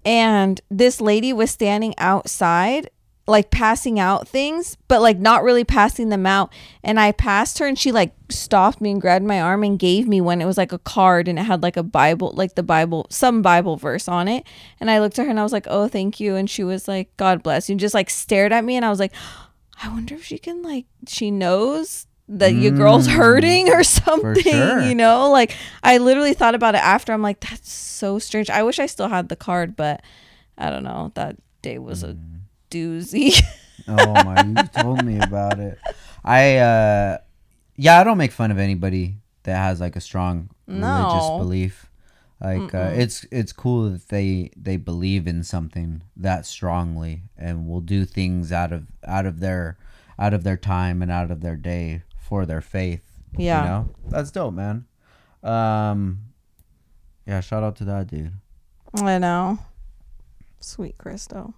and this lady was standing outside like passing out things but like not really passing them out. And i passed her and she like stopped me and grabbed my arm and gave me one. It was like a card and it had like a bible like the bible some bible verse on it. And i looked at her and i was like oh thank you. And she was like god bless you. And just like stared at me and i was like i wonder if she can like she knows that your girl's Mm. hurting or something sure. you know? Like i literally thought about it after. I'm like that's so strange. I wish i still had the card but i don't know. That day was a Mm. Doozy Oh my, you told me about it. I uh yeah, I don't make fun of anybody that has like a strong religious belief. Like uh, it's it's cool that they they believe in something that strongly and will do things out of out of their out of their time and out of their day for their faith. Yeah. You know? That's dope, man. Um yeah, shout out to that dude. i know sweet crystal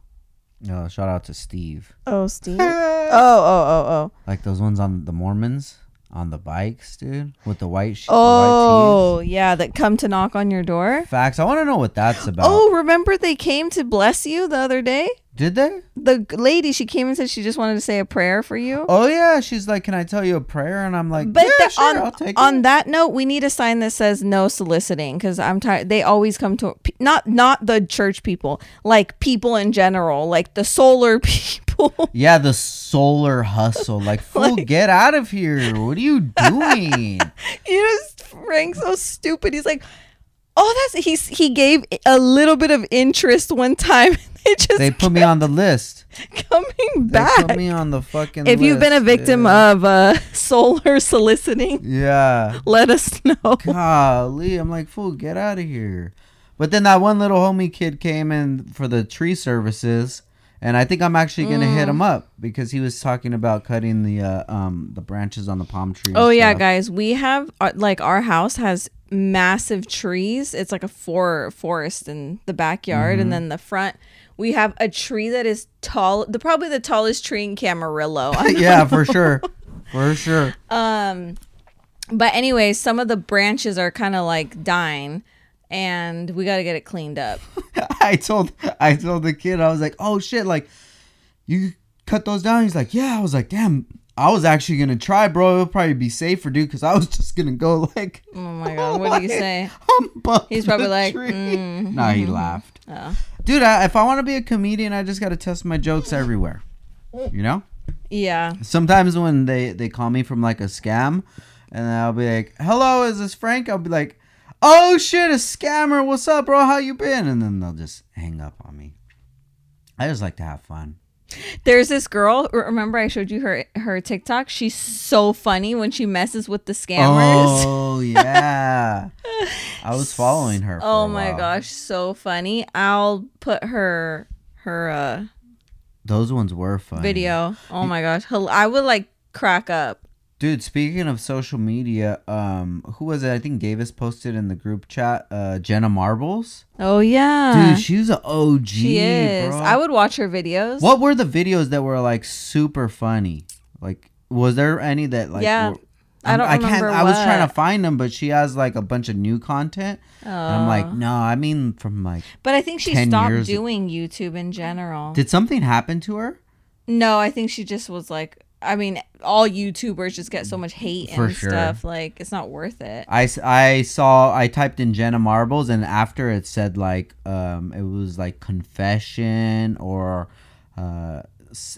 No, shout out to Steve. oh steve? Oh oh oh oh. Like those ones on the Mormons on the bikes, dude, with the white sh- the oh yeah that come to knock on your door. Facts. I want to know what that's about. oh remember they came to bless you the other day Did they? the lady she came and said she just wanted to say a prayer for you Oh yeah. She's like, "Can I tell you a prayer?" And I'm like, But "Yeah, the- sure, on, I'll take on it." that note, we need a sign that says no soliciting because I'm tired. They always come to not not the church people, like people in general, like the solar people. Yeah, the solar hustle. Like, fool, Like- get out of here. What are you doing? you just Frank's so stupid. He's like, oh, that's he's he gave a little bit of interest one time. They just they put me on the list. coming back, They put me on the fucking. if you've been a victim of uh, solar soliciting, yeah. let us know. Golly, I'm like, fool, get out of here. But then that one little homie kid came in for the tree services, and I think I'm actually gonna hit Mm. him up because he was talking about cutting the uh, um the branches on the palm tree. Oh yeah, stuff. guys, we have uh, like our house has massive trees. It's like a for forest in the backyard, Mm-hmm. and then the front we have a tree that is tall, the probably the tallest tree in Camarillo. Yeah, for sure, for sure. Um, but anyway, some of the branches are kind of like dying, and we got to get it cleaned up. I told I told the kid I was like, oh shit, like you cut those down. He's like, yeah. I was like, damn. I was actually gonna try, bro. It'll probably be safer, dude, because I was just gonna go like, Oh my god, what do you say? He's probably like, tree. mm. Nah, he laughed. Oh. Dude, I, if I want to be a comedian, I just got to test my jokes everywhere. You know? Yeah, Sometimes when they, they call me from like a scam, and I'll be like, hello, is this Frank? I'll be like, oh shit, a scammer. What's up, bro? How you been? And then they'll just hang up on me. I just like to have fun. there's this girl. Remember, I showed you her her TikTok. She's so funny when she messes with the scammers. Oh, yeah. I was following her. Oh my gosh, so funny. I'll put her her uh Those ones were fun. video. Oh my gosh. I would like crack up. Dude, speaking of social media, um, who was it? I think Davis posted in the group chat. Uh, Jenna Marbles. Oh yeah. Dude, she's an OG. she is. Bro. I would watch her videos. What were the videos that were like super funny? Like, was there any that like? Yeah. were- I don't I can't. remember I was trying to find them, but she has like a bunch of new content, and I'm like, no, I mean from like, But I think she stopped doing YouTube in general. did something happen to her? no, I think she just was like I mean, all YouTubers just get so much hate For and sure. stuff. Like, it's not worth it. I, I saw I typed in Jenna Marbles and after it said like um it was like confession or uh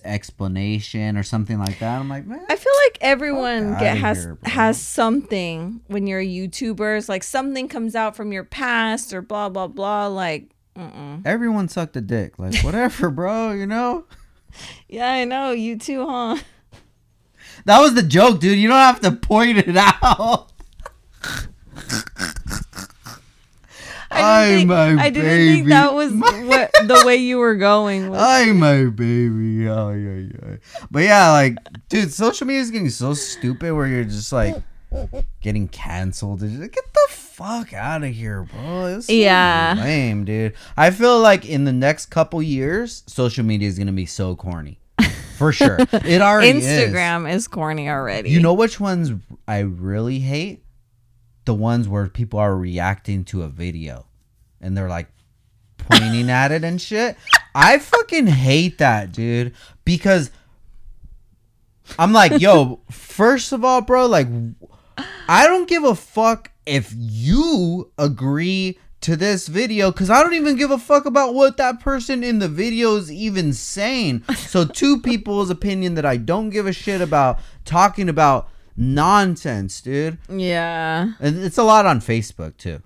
explanation or something like that. I'm like, man, I feel like everyone get has here, has something when you're a YouTuber. It's like something comes out from your past or blah blah blah. Like, mm-mm. everyone sucked a dick. Like whatever, bro. You know. yeah, I know you too, huh? That was the joke, dude. You don't have to point it out. I didn't Ay, think, I didn't think that was what the way you were going. With. Ay, my baby. Ay, ay, ay. But yeah, like, dude, social media is getting so stupid where you're just like getting canceled. Like, Get the fuck out of here, bro. It's so Yeah. lame, dude. I feel like in the next couple years, social media is gonna be so corny. For sure. It already is. Instagram is. corny already. You know which ones I really hate? The ones where people are reacting to a video and they're like pointing at it and shit. I fucking hate that, dude. Because I'm like, yo, first of all, bro, like, I don't give a fuck if you agree to this video because I don't even give a fuck about what that person in the video is even saying. So, two people's opinion that I don't give a shit about talking about nonsense, dude. Yeah. And it's a lot on Facebook too.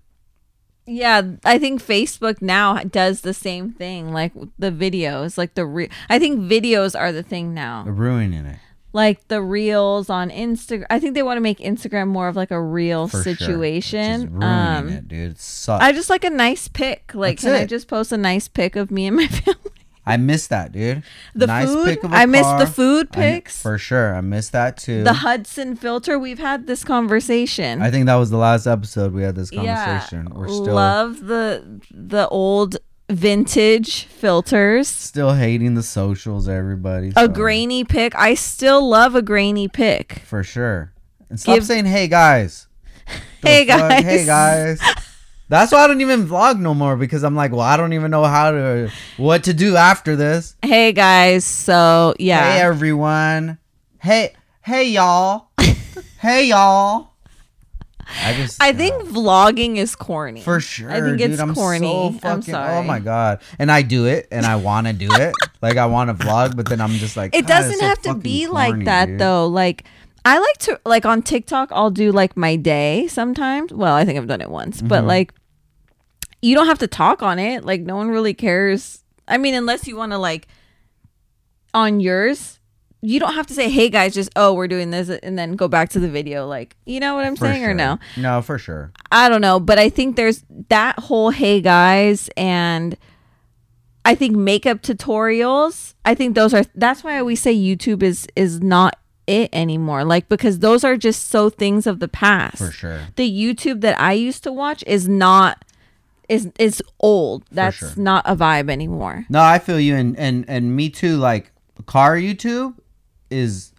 Yeah, I think Facebook now does the same thing, like the videos, like the re- I think videos are the thing now. They're ruining it. Like the reels on Instagram. I think they want to make Instagram more of like a reel For situation. Ruining um, it, dude. It sucks. I just like a nice pic. Like, That's can I just post a nice pic of me and my family? I miss that, dude. The nice food. pic of a I miss the food I- pics. for sure. I miss that too. the Hudson filter. We've had this conversation. I think that was the last episode we had this conversation. We're still love the the old vintage filters. still hating the socials, everybody. A so- grainy pic. I still love a grainy pic. for sure. And stop Give- saying, "Hey guys." Hey, fuck? guys. Hey guys. That's why I don't even vlog no more because I'm like, well, I don't even know how to what to do after this. Hey guys, so yeah. Hey everyone. Hey, hey y'all. hey y'all. I just I think vlogging is corny. For sure. I think dude, it's I'm corny. So I'm fucking, sorry. Oh my god. And I do it and I want to do it. like I want to vlog, but then I'm just like it doesn't so have to be corny, like that dude." though. Like I like to like on TikTok I'll do like my day sometimes. Well, I think I've done it once, but Mm-hmm. like you don't have to talk on it. Like no one really cares. I mean, unless you want to like on yours, you don't have to say, "Hey guys, just oh, we're doing this," and then go back to the video. Like, you know what I'm For saying, or no? No, for sure. I don't know, but I think there's that whole hey guys and I think makeup tutorials. I think those are that's why we say YouTube is is not it anymore. Like because those are just so things of the past. For sure. The YouTube that I used to watch is not is is old. That's sure. not a vibe anymore. No, I feel you, and and and me too. Like car YouTube is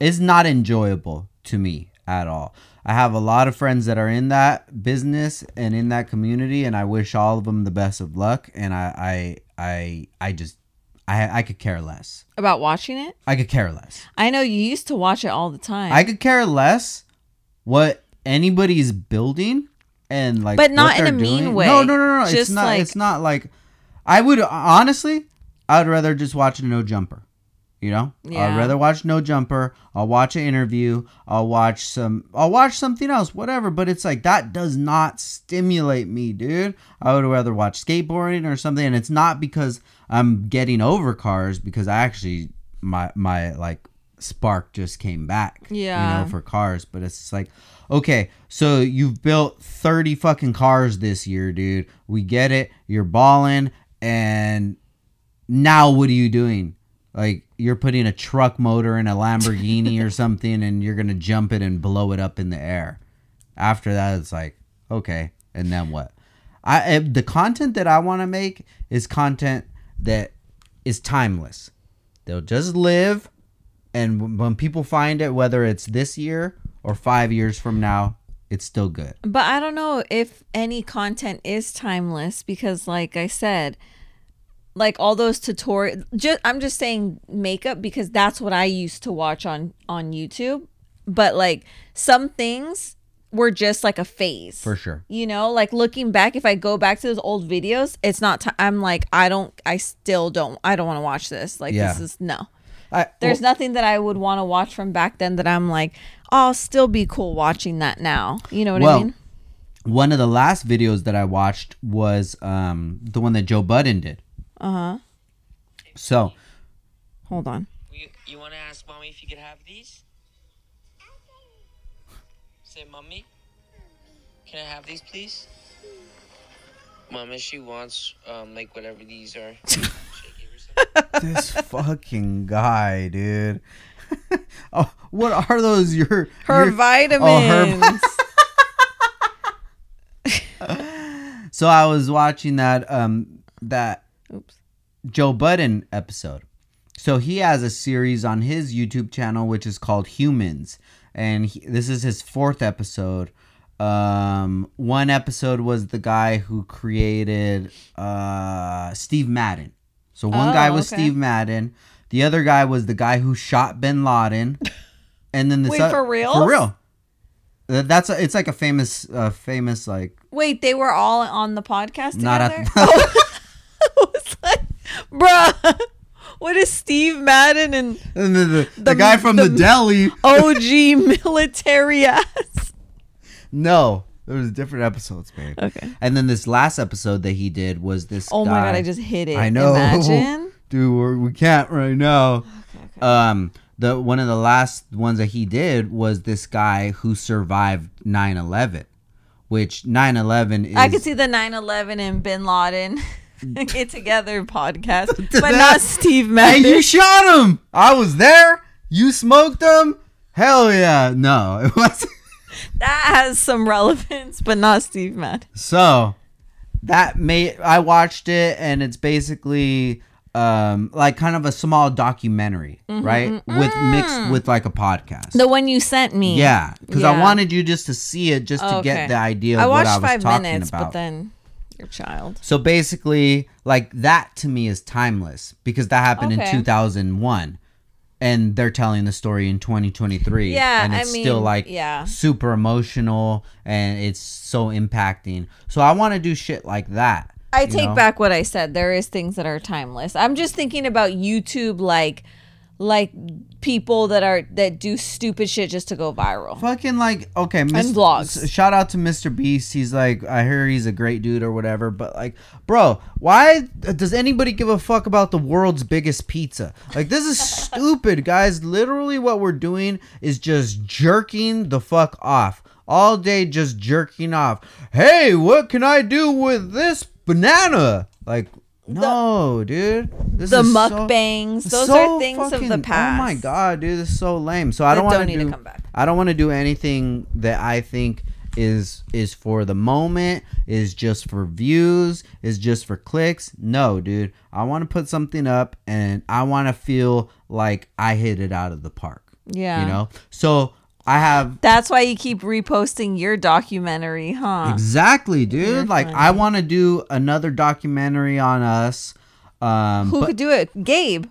is not enjoyable to me at all. I have a lot of friends that are in that business and in that community, and I wish all of them the best of luck. And I I I I just I I could care less. About watching it? I could care less. I know you used to watch it all the time. I could care less what anybody's building and like But not in a mean doing. way. No, no, no, no. it's Just not like- it's not like I would honestly I would rather just watch no jumper. You know? Yeah. I'd rather watch no jumper. I'll watch an interview. I'll watch some I'll watch something else, whatever. But it's like that does not stimulate me, dude. I would rather watch skateboarding or something. And it's not because I'm getting over cars, because I actually my my like spark just came back. Yeah. You know, for cars. But it's like, okay, so you've built 30 fucking cars this year, dude. We get it. You're balling. And now what are you doing? Like you're putting a truck motor in a Lamborghini or something and you're going to jump it and blow it up in the air. After that it's like, okay, and then what? I eh, the content that I want to make is content that is timeless. They'll just live and w- when people find it whether it's this year or 5 years from now, it's still good. But I don't know if any content is timeless because, like I said, like all those tutorials. Just I'm just saying makeup because that's what I used to watch on on YouTube. But like some things were just like a phase For sure. You know, like looking back, if I go back to those old videos, it's not. T- I'm like, I don't. I still don't. I don't want to watch this. Like Yeah. this is no. I, There's well, nothing that I would want to watch from back then that I'm like, oh, I'll still be cool watching that now. You know what I Well, mean? one of the last videos that I watched was um, the one that Joe Budden did. Uh huh. So Hold on. You, you want to ask mommy if you could have these? Say, mommy, can I have these, please? Mama, she wants um like whatever these are. Should I give her some? this fucking guy, dude. oh, what are those? Your Her your- vitamins. So I was watching that um that Oops. Joe Budden episode. so he has a series on his YouTube channel which is called Humans, and he, this is his fourth episode. Um, one episode was the guy who created uh Steve Madden. So one Oh, guy was okay. Steve Madden. The other guy was the guy who shot Bin Laden. And then this Wait, oth- for real For real. That's a, it's like a famous uh famous like Wait, they were all on the podcast together? Not at- oh. I was like, bruh, what is Steve Madden and and the, the, the The- guy from the, deli. OG military ass? No, there was different episodes, babe. Okay. And then this last episode that he did was this. Oh my god, I just hit it. I know. Imagine. dude. We're, we can't right now. Okay. Um, the one of the last ones that he did was this guy who survived 9-11, which 9-11 is. I could see the 9/11 and Bin Laden get together podcast, but not Steve Hey, Madden. you shot him! I was there. You smoked him. Hell yeah! No, it was. that has some relevance, but not Steve Madden. So that made I watched it and it's basically um like kind of a small documentary, right? With mixed with like a podcast. The one you sent me. yeah, because I wanted you just to see it, just to Okay. get the idea of I what I was five talking minutes, about. but then your child. so basically, like that to me is timeless because that happened in 2001. And they're telling the story in 2023. Yeah, and I it's still mean, like yeah. super emotional and it's so impacting. So I want to do shit like that. I you take know? back what I said. There is things that are timeless. I'm just thinking about YouTube, like, like people that are that do stupid shit just to go viral. Fucking like okay, Mis- vlogs. Shout out to Mr. Beast. He's like, I hear he's a great dude or whatever. But like, bro, why does anybody give a fuck about the world's biggest pizza? Like, this is stupid, guys. Literally, what we're doing is just jerking the fuck off all day, just jerking off. Hey, what can I do with this banana? Like. No, dude. This The is so- mukbangs, those so are things of the past. Oh my god, dude, this is so lame. So I don't want don't need do. to come back. I don't want to do anything that I think is is for the moment, is just for views, is just for clicks. No, dude. I want to put something up and I want to feel like I hit it out of the park. Yeah. You know? So I have That's why you keep reposting your documentary, huh? exactly, dude. You're like funny. I want to do another documentary on us. Um Who but could do it? Gabe.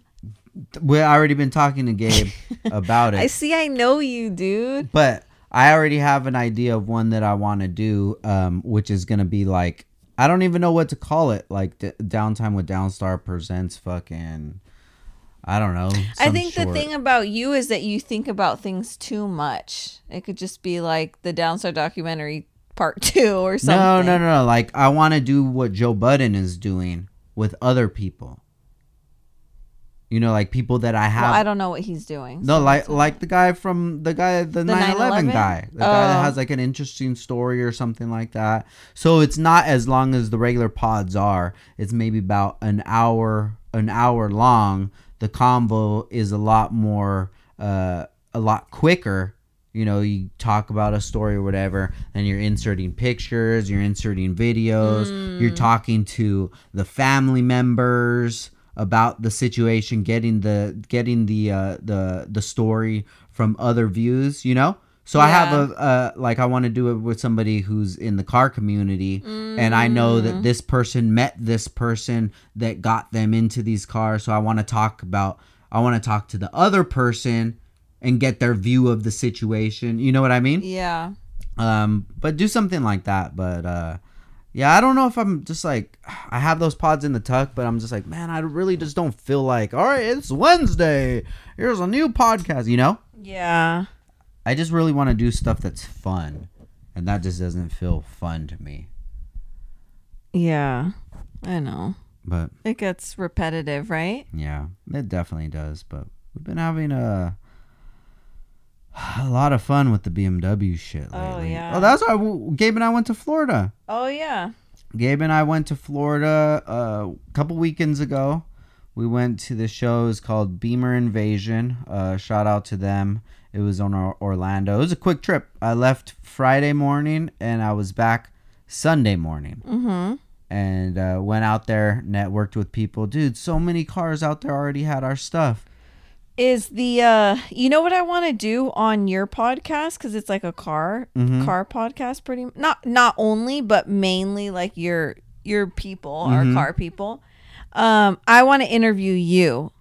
we already been talking to Gabe about it. I see. I know you, dude. but I already have an idea of one that I want to do, um, which is gonna be like I don't even know what to call it. Like D- Downtime with Downstar presents fucking. I don't know. I think the thing about you is that you think about things too much. It could just be like the Downstar documentary part two or something. No, no, no, no. Like I want to do what Joe Budden is doing with other people. You know, like people that I have. Well, I don't know what he's doing. No, like like the guy from the guy the, 9/11 9/11? guy, the guy that Oh. has like an interesting story or something like that. So it's not as long as the regular pods are. It's maybe about an hour an hour long. The convo is a lot more uh a lot quicker. You know, you talk about a story or whatever, and you're inserting pictures, you're inserting videos, you're talking to the family members about the situation, getting the getting the uh, the the story from other views. You know, so I have Yeah. a uh, like I want to do it with somebody who's in the car community, and I know Mm. that this person met this person that got them into these cars. So I want to talk about I want to talk to the other person and get their view of the situation. You know what I mean? Yeah. Um, but do something like that. But uh, yeah, I don't know if I'm just like I have those pods in the tuck, but I'm just like, man, I really just don't feel like. All right, it's Wednesday. Here's a new podcast. You know, Yeah. I just really want to do stuff that's fun, and that just doesn't feel fun to me. Yeah. I know. But It gets repetitive, right? yeah, it definitely does. But we've been having a. A lot of fun with the BMW shit lately. Oh, yeah. Oh, that's why Gabe and I went to Florida. Oh yeah. Gabe and I went to Florida uh, a couple weekends ago. We went to the shows called Bimmer Invasion. Uh, shout out to them. It was on Orlando. It was a quick trip. I left Friday morning and I was back Sunday morning. Mm-hmm. and uh, went out there, networked with people. Dude, so many cars out there already had our stuff. Is the uh you know what I want to do on your podcast cuz it's like a car Mhm. car podcast pretty not not only but mainly like your your people Mhm. our car people. Um I want to interview you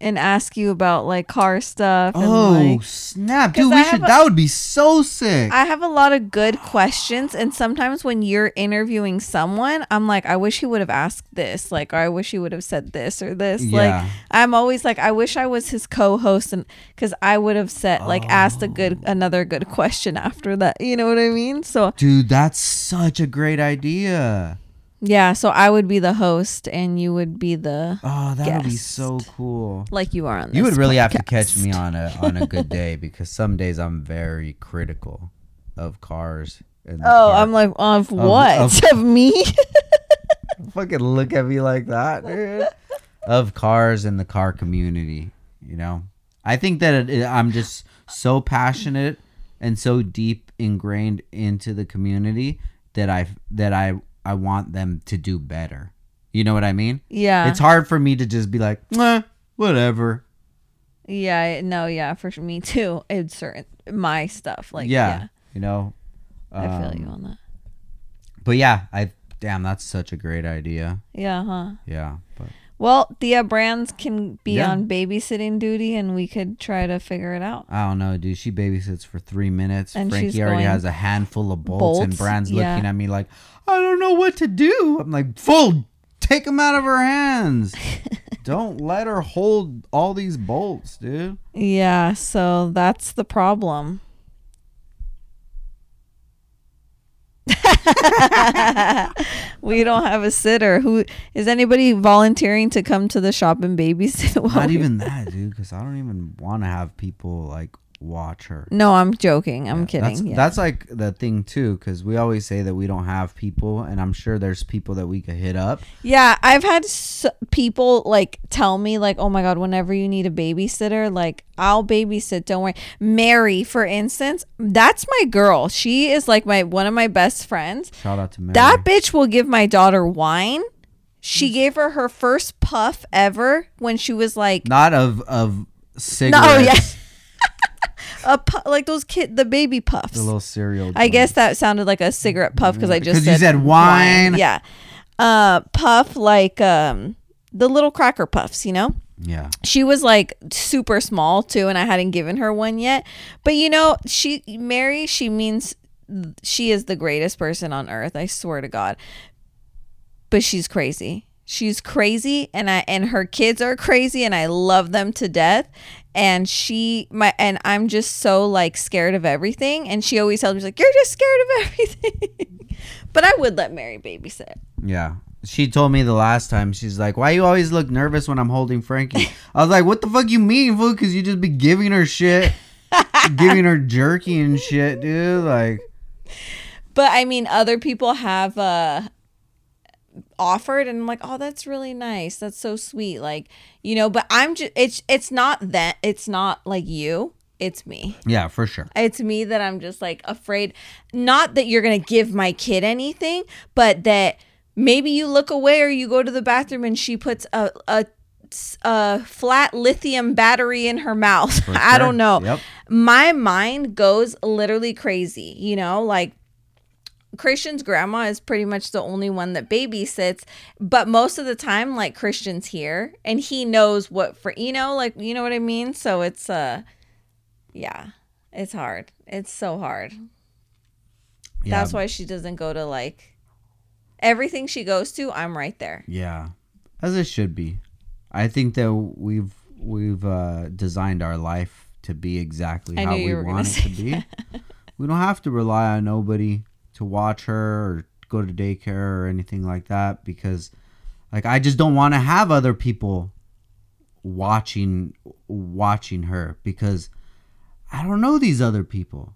and ask you about like car stuff and Oh like snap, dude! We should. a- that would be so sick. I have a lot of good questions, and sometimes when you're interviewing someone, I'm like, I wish he would have asked this, like, or I wish he would have said this or this. Yeah. Like, I'm always like, I wish I was his co-host, and because I would have said, like, asked a good, Oh. another good question after that. You know what I mean? So Dude, that's such a great idea. Yeah, so I would be the host, and you would be the Oh, that would be so cool. like you are on. This You would really have to catch me on a on a good day because some days I'm very critical of cars. and Oh, car- I'm like, of what? of- Of, me? fucking look at me like that, dude. of cars and the car community, you know. I think that it, it- I'm just so passionate and so deep ingrained into the community that I that I I want them to do better. You know what I mean? yeah. It's hard for me to just be like, "Meh, whatever. Yeah, no, yeah, for. Me too. It's certain my stuff. Like, yeah, yeah, you know. I feel you Um, on that. But yeah, I damn, that's such a great idea. Yeah, huh? Yeah, but Well, Thea Brands can be Yeah. on babysitting duty, and we could try to figure it out. I don't know, dude. She babysits for three minutes. And Frankie she's already going- has a handful of bolts, and Bolts, Brand's yeah. looking at me like, I don't know what to do. I'm like, full, take them out of her hands. don't let her hold all these bolts, dude. Yeah, so that's the problem. we don't have a sitter. Who is anybody volunteering to come to the shop and babysit? while Not even that, dude, because I don't even want to have people like watch her. No, I'm joking. I'm Yeah, kidding. That's, yeah. that's like the thing too, because we always say that we don't have people, and I'm sure there's people that we could hit up. Yeah, I've had s- people like tell me like, "Oh my god, whenever you need a babysitter, like I'll babysit. Don't worry." Mary, for instance, that's my girl. She is like my one of my best friends. Shout out to Mary. That bitch will give my daughter wine. She gave her her first puff ever when she was like, not of of oh, cigarettes. "No, yeah." A pu- like those kid the baby puffs. The little cereal. I joint. guess that sounded like a cigarette puff because I just 'Cause you said wine. Yeah, uh, puff like um the little cracker puffs. You know, Yeah. she was like super small too, and I hadn't given her one yet. But you know, she Mary, she means she is the greatest person on earth. I swear to God. But she's crazy. She's crazy, and I and her kids are crazy, and I love them to death. And she my and I'm just so like scared of everything. And she always tells me like, "You're just scared of everything." but I would let Mary babysit. Yeah. She told me the last time, she's like, Why you always look nervous when I'm holding Frankie? I was like, What the fuck you mean, fool? Because you just be giving her shit, giving her jerky and shit, dude. Like, But I mean, other people have uh offered, and I'm like, oh, that's really nice. That's so sweet. Like, you know. But I'm just it's it's not that it's not like you. It's me. yeah, for sure. It's me that I'm just like afraid. Not that you're gonna give my kid anything, but that maybe you look away or you go to the bathroom and she puts a a, a flat lithium battery in her mouth. For I don't know Yep. my mind goes literally crazy, you know, like Christian's grandma is pretty much the only one that babysits, but most of the time like Christian's here and he knows what for you know, like you know what I mean? So it's uh yeah, it's hard. It's so hard. Yeah. That's why she doesn't go to like everything she goes to, I'm right there. Yeah, as it should be. I think that we've we've uh, designed our life to be exactly I how we want it to be. we don't have to rely on nobody to watch her or go to daycare or anything like that because, like, I just don't want to have other people watching watching her because I don't know these other people,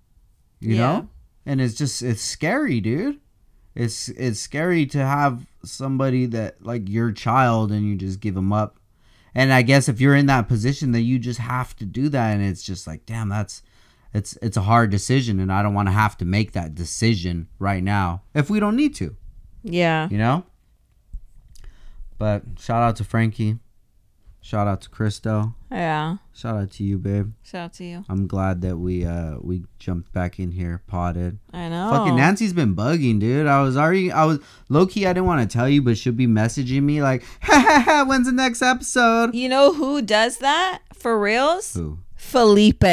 you Yeah. know, and it's just it's scary, dude. It's it's scary to have somebody that like your child and you just give them up. And i guess if you're in that position that you just have to do that and it's just like damn that's it's it's a hard decision and i don't want to have to make that decision right now if we don't need to Yeah. you know But shout out to Frankie. Shout out to Christo. Yeah. Shout out to you, babe. Shout out to you. I'm glad that we uh we jumped back in here, potted. I know. Fucking Nancy's been bugging, dude. I was already, I was low key. I didn't want to tell you, but she'll be messaging me like, ha, ha, ha, "When's the next episode?" You know who does that for reals? Who? Felipe.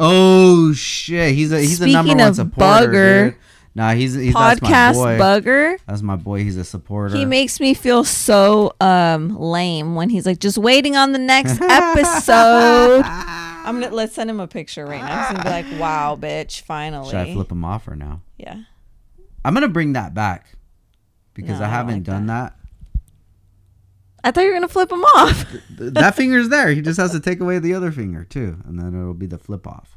Oh shit, he's a he's a number one supporter. bugger, dude. Nah, he's, he's Podcast bugger. that's my boy. He's a supporter. He makes me feel so um lame when he's like just waiting on the next episode. I'm gonna let's send him a picture right now. He's gonna be like, "Wow, bitch, finally." Should I flip him off or no? Yeah. I'm gonna bring that back because No, I I haven't like done that. I thought you were gonna flip him off. That finger's there. He just has to take away the other finger too, and then it'll be the flip off.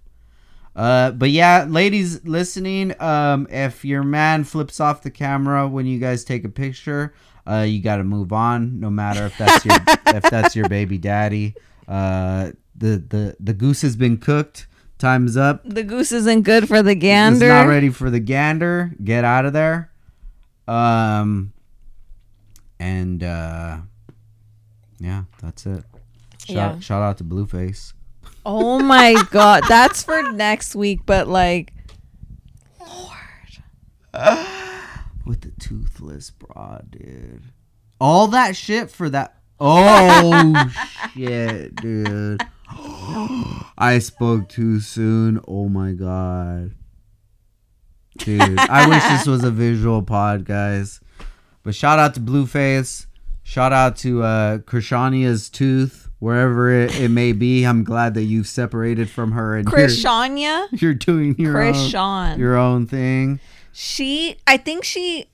Uh, but yeah, ladies listening, um, if your man flips off the camera when you guys take a picture, uh, you got to move on, no matter if that's your if that's your baby daddy. Uh, the the the goose has been cooked. Time's up. the goose isn't good for the It's gander. not ready for the gander. Get out of there. Um, and uh, yeah, that's it. Shout, Yeah. shout out to Blueface. Oh my god, that's for next week. But like, Lord, with the toothless broad, dude. All that shit for that. Oh shit, dude. I spoke too soon. Oh my god, dude. I wish this was a visual pod, guys. But shout out to Blueface. Shout out to uh Krishania's tooth, wherever it, it may be. I'm glad that you've separated from her and you're- Krishania, you're, doing your own, your own thing. she, I think she,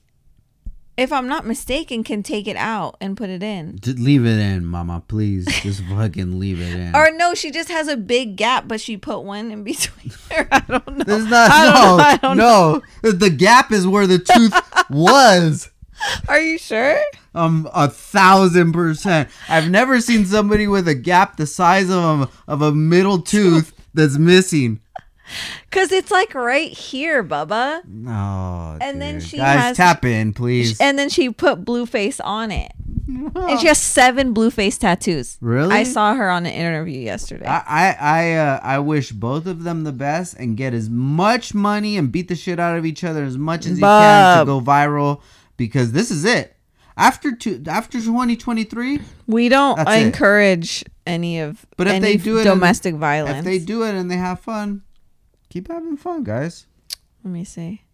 if I'm not mistaken, can take it out and put it in. Leave it in, mama. Please, just fucking leave it in. Or no, she just has a big gap, but she put one in between her. I don't know. There's not I don't no know, I don't no. The gap is where the tooth was. Are you sure? Um, a thousand percent. I've never seen somebody with a gap the size of a, of a middle tooth that's missing. Because it's like right here, Bubba. No, And then dude. she guys has- tap in, please. And then she put Blueface on it. And she has seven Blueface tattoos. Really? I saw her on an interview yesterday. I I I, uh, I wish both of them the best and get as much money and beat the shit out of each other as much as you can to go viral because this is it. After two, after 2023, we don't That's it. encourage any of But if they do it domestic violence. if they do it and they have fun, keep having fun, guys. Let me see.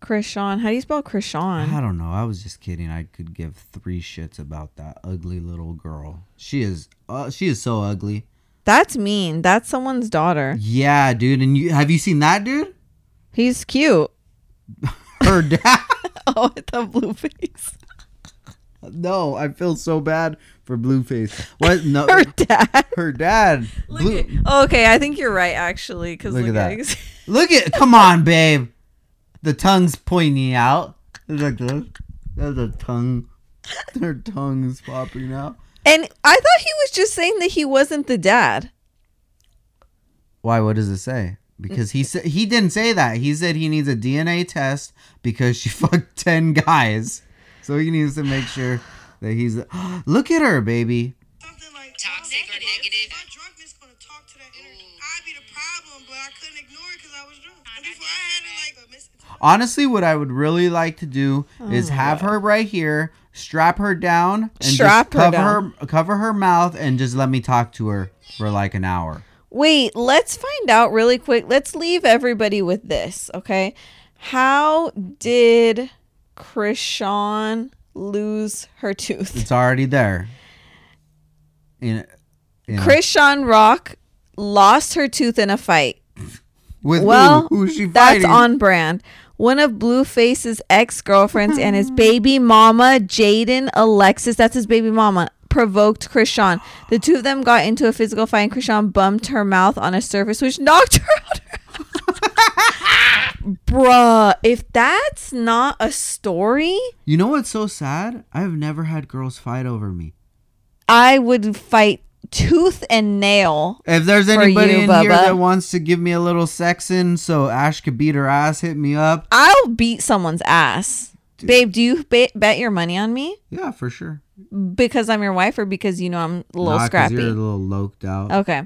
Chrisean. How do you spell Chrisean? I don't know. I was just kidding. I could give three shits about that ugly little girl. She is, uh, she is so ugly. That's mean. That's someone's daughter. Yeah, dude. And you have you seen that dude? He's cute. Her dad. Oh, with the blue face. No, I feel so bad for Blueface. What? No, Her dad. her dad. Blue- Look at- okay, I think you're right actually. Because Look look, at at that. Look at, come on, babe. The tongue's pointing out. It's like this. There's a tongue. Their tongue's popping out. And I thought he was just saying that he wasn't the dad. Why? What does it say? Because he said he didn't say that. He said he needs a DNA test because she fucked ten guys, so he needs to make sure that he's. Look at her, baby. Something like Toxic or negative? My drunkenness gonna talk to that energy. I'd be the problem, but I couldn't ignore it because I was drunk. And before I had to like miss Honestly, what I would really like to do Oh is have her right here, strap her down, and Strap just her cover down. her cover her mouth, and just let me talk to her for like an hour. Wait, let's find out really quick. Let's leave everybody with this, okay? How did Chrisean lose her tooth? It's already there. In, in Chrisean Rock lost her tooth in a fight. with Well, who? Who's she That's on brand. One of Blueface's ex girlfriends and his baby mama, Jaidyn Alexis, that's his baby mama, provoked Chrisean. The two of them got into a physical fight, and Chrisean bumped her mouth on a surface, which knocked her out. Bruh, if that's not a story, You know what's so sad? I've never had girls fight over me. I would fight tooth and nail. If there's anybody you, in here Bubba. that wants to give me a little sexing so Ash could beat her ass, hit me up. I'll beat someone's ass. Babe, do you ba- bet your money on me? Yeah, for sure. Because I'm your wife, or because you know I'm a little 'cause scrappy? You're a little loked out. Okay.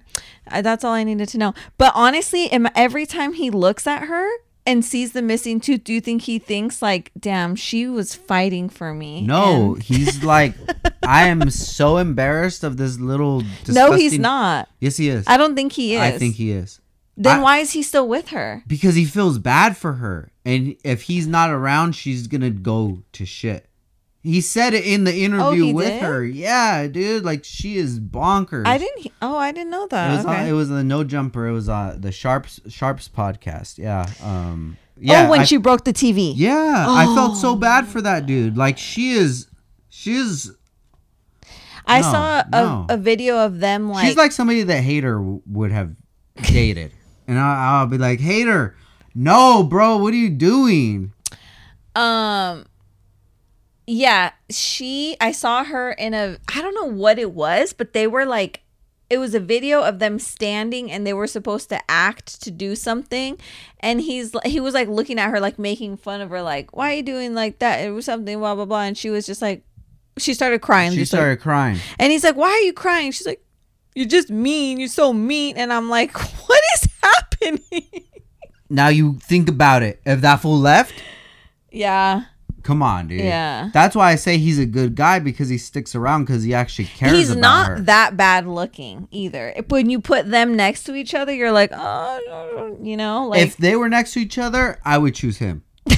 Uh, That's all I needed to know. But honestly, am- every time he looks at her and sees the missing tooth, do you think he thinks like, "Damn, she was fighting for me"? No, And- he's like, I am so embarrassed of this little. no, he's disgusting- not. Yes, he is. I don't think he is. I think he is. Then I- why is he still with her? because he feels bad for her, and if he's not around, she's gonna go to shit. He said it in the interview Oh, with did? her. Yeah, dude, like she is bonkers. I didn't. he- Oh, I didn't know It that. was okay. on, it was the no jumper. It was uh the Sharps Sharps podcast. Yeah. Um. Yeah. oh, when I- she broke the TV. Yeah, I felt so Oh. bad for that dude. Like she is, she is. I No, saw a, no. a video of them like, she's like somebody that Hater would have dated, and I, I'll be like, Hater, no, bro, what are you doing? um yeah she i saw her in a i don't know what it was but they were like it was a video of them standing and they were supposed to act to do something. And he's he was like looking at her like making fun of her like why are you doing like that? It was something blah blah blah. And she was just like she started crying. She just like- started crying. and he's like why are you crying? She's like you're just mean. You're so mean. And i'm like what is happening? Now you think about it. If that fool left, yeah come on, dude. Yeah. That's why I say he's a good guy because he sticks around because he actually cares he's not her. that bad looking either. When you put them next to each other, you're like, oh, you know, like if they were next to each other, I would choose him.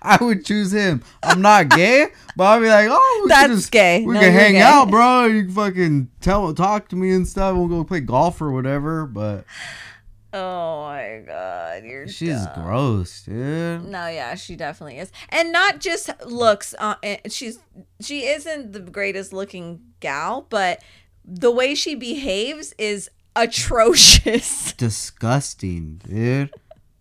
I would choose him. I'm not gay, but I'd be like, oh, we That's just, gay. We No, can hang gay. out, bro. You can fucking tell, talk to me and stuff. We'll go play golf or whatever. But oh my god, you're she's dumb. gross, dude. No, yeah, she definitely is, and not just looks. Uh, eh, she's she isn't the greatest looking gal, but the way she behaves is atrocious. Disgusting, dude.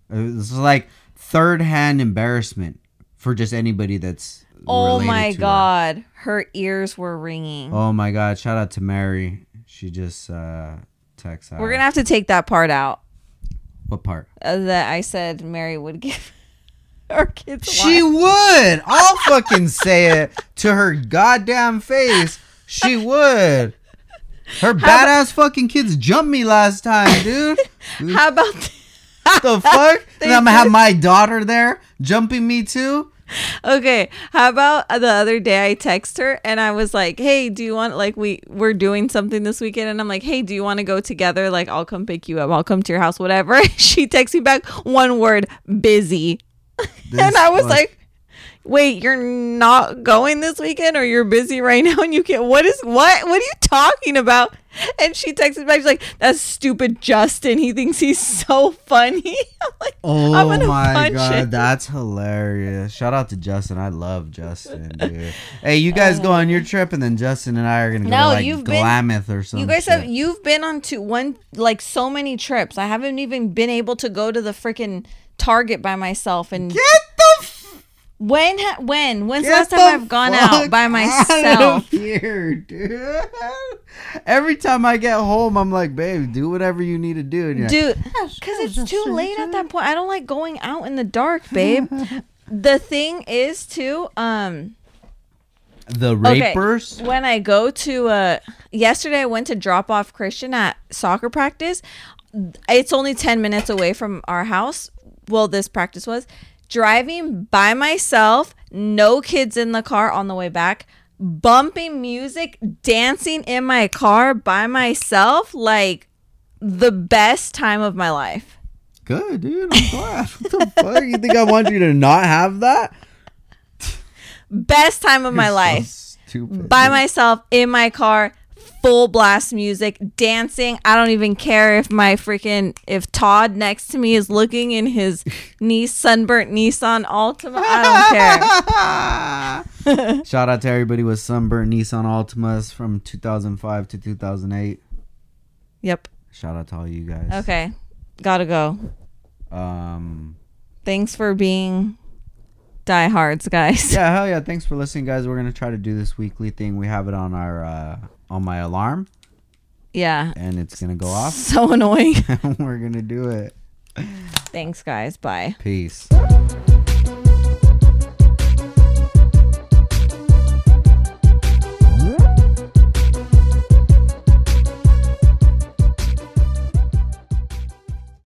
It's like third hand embarrassment for just anybody that's. Oh my to her. god, her ears were ringing. Oh my god! Shout out to Mary. She just uh texted. We're gonna have to take that part out What part? uh, that I said Mary would give our kids. She wine. would. I'll fucking say it to her goddamn face. She would. Her badass fucking kids jumped me last time, dude. How about? the fuck? And I'm gonna have my daughter there jumping me too. Okay, how about the other day I text her and I was like, "Hey, do you want like we we're doing something this weekend?" And I'm like, "Hey, do you want to go together? Like, I'll come pick you up. I'll come to your house, whatever." she texts me back one word, "busy," and I was like, "Wait, you're not going this weekend, or you're busy right now, and you can't? What is what? What are you talking about?" And she texted back, she's like, "That's stupid, Justin. He thinks he's so funny." I'm like, Oh I'm my god, him. that's hilarious! Shout out to Justin. I love Justin, dude. hey, you guys go on your oh. trip, and then Justin and I are gonna go No, to like you've been- or something. You guys have you've been on to one like so many trips. I haven't even been able to go to the freaking Target by myself. And Get when ha- when when's the Get last time the I've gone out fuck by out myself? of here, dude. Every time I get home, I'm like, babe, do whatever you need to do. And you're like, Dude, because it's too late at that point. I don't like going out in the dark, babe. the thing is too, um, the Okay. rapers. when I go to uh yesterday I went to drop off Christian at soccer practice. It's only 10 minutes away from our house. Well, this practice was driving by myself, no kids in the car on the way back, bumping music, dancing in my car by myself like the best time of my life. Good, dude. I'm glad. what the fuck? You think I want you to not have that? Best time of my You're so life. stupid. by dude. myself in my car full blast music dancing i don't even care if my freaking if todd next to me is looking in his niece sunburnt nissan altima i don't care Shout out to everybody with sunburnt Nissan Altimas from 2005 to 2008. yep Shout out to all you guys. okay gotta go Um. thanks for being diehards guys Yeah, hell yeah! Thanks for listening, guys. We're gonna try to do this weekly thing. We have it on our uh, on my alarm, yeah and it's gonna go off. so annoying We're gonna do it. thanks guys bye Peace.